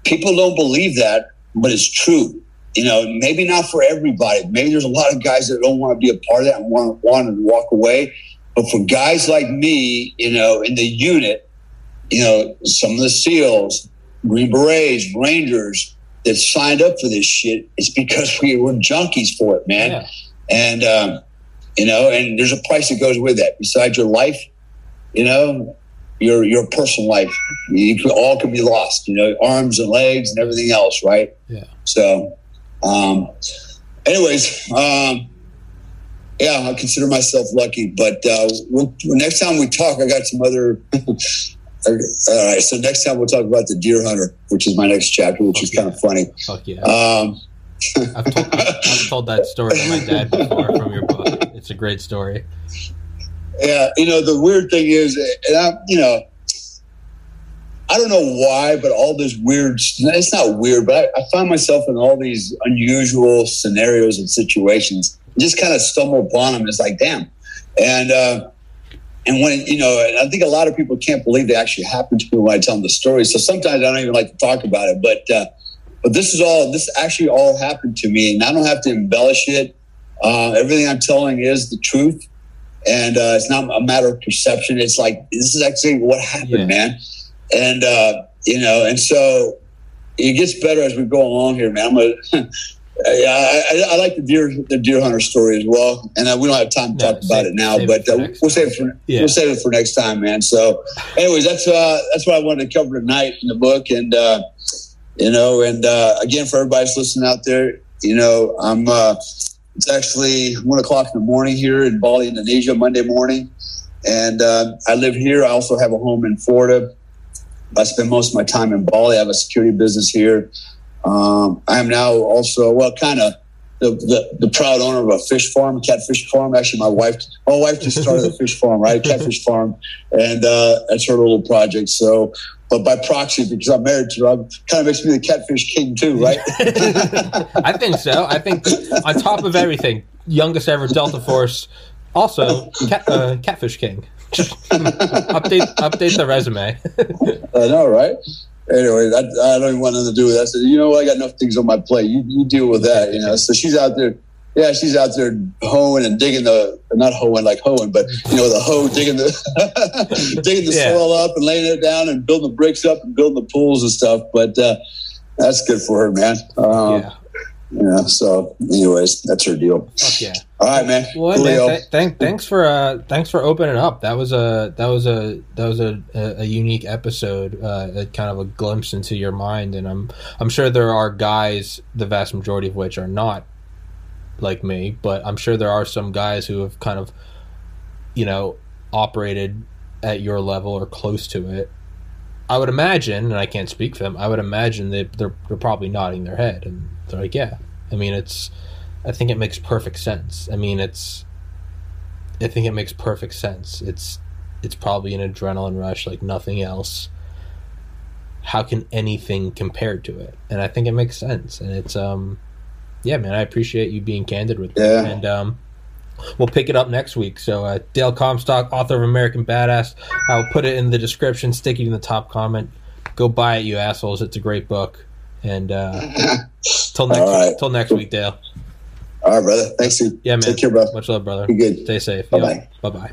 people don't believe that, but it's true. You know, maybe not for everybody. Maybe there's a lot of guys that don't want to be a part of that and want, want to walk away. But for guys like me, you know, in the unit, you know, some of the SEALs, Green Berets, Rangers that signed up for this shit, it's because we were junkies for it, man. Yeah. And, um, you know, and there's a price that goes with that. Besides your life, you know, your your personal life. You can, all can be lost. You know, arms and legs and everything else, right? Yeah. So, um, anyways, um, yeah, I consider myself lucky. But uh, we'll, next time we talk, I got some other. <laughs> all right, so next time we'll talk about the deer hunter, which is my next chapter, which Fuck is yeah. kind of funny. Fuck yeah. Um, I've, told, I've told that story to my dad before from your book. It's a great story. Yeah, you know the weird thing is, and I, you know, I don't know why, but all this weird. It's not weird, but I, I find myself in all these unusual scenarios and situations. Just kind of stumble upon them. It's like, damn, and uh, and when you know, I think a lot of people can't believe they actually happened to me when I tell them the story. So sometimes I don't even like to talk about it, but uh, but this is all. This actually all happened to me, and I don't have to embellish it. Uh, everything I'm telling is the truth, and uh, it's not a matter of perception. It's like this is actually what happened, Yeah. man. And uh, you know, and so it gets better as we go along here, man. I'm <laughs> a, I, I, I like the deer the deer hunter story as well, and uh, we don't have time to No, talk about it now, save it but uh, we'll save it for Yeah. we'll save it for next time, man. So, anyways, that's uh, that's what I wanted to cover tonight in the book, and uh, you know, and uh, again for everybody that's listening out there, you know, I'm uh, it's actually one o'clock in the morning here in Bali, Indonesia, Monday morning, and uh, I live here. I also have a home in Florida. I spend most of my time in Bali. I have a security business here. Um, I am now also well, kind of the, the the proud owner of a fish farm, catfish farm. Actually, my wife, my wife just started a fish farm, right, catfish farm, and uh, that's her little project. So, but by proxy, because I'm married to her, I'm, kind of makes me the catfish king too, right? <laughs> I think so. I think on top of everything, youngest ever Delta Force, also cat, uh, Catfish King. <laughs> update update the resume. <laughs> I know, right? Anyway, I, I don't even want nothing to do with that. I said, you know what? I got enough things on my plate. You, you deal with that, you know. So she's out there. Yeah, she's out there hoeing and digging the not hoeing like hoeing, but you know the hoe digging the <laughs> digging the Yeah. soil up and laying it down and building the bricks up and building the pools and stuff. But uh, that's good for her, man. Um, yeah. You know. So, anyways, that's her deal. Fuck yeah. All right, man. Well, man, th- thank, thanks for uh, thanks for opening up. That was a that was a that was a, a, a unique episode, uh, a kind of a glimpse into your mind, and I'm I'm sure there are guys, the vast majority of which are not like me, but I'm sure there are some guys who have kind of, you know, operated at your level or close to it. I would imagine, and I can't speak for them. I would imagine that they're they're probably nodding their head and they're like, yeah. I mean, it's. I think it makes perfect sense. I mean, it's. I think it makes perfect sense. It's, it's probably an adrenaline rush like nothing else. How can anything compare to it? And I think it makes sense. And it's um, yeah, man. I appreciate you being candid with me. Yeah. And um, we'll pick it up next week. So uh, Dale Comstock, author of American Badass. I'll put it in the description. Stick it in the top comment. Go buy it, you assholes. It's a great book. And uh, <laughs> till next right. till next week, Dale. All right, brother. Thanks, you. Yeah, man. Take care, bro. Much love, brother. Be good. Stay safe. Bye-bye. Bye bye.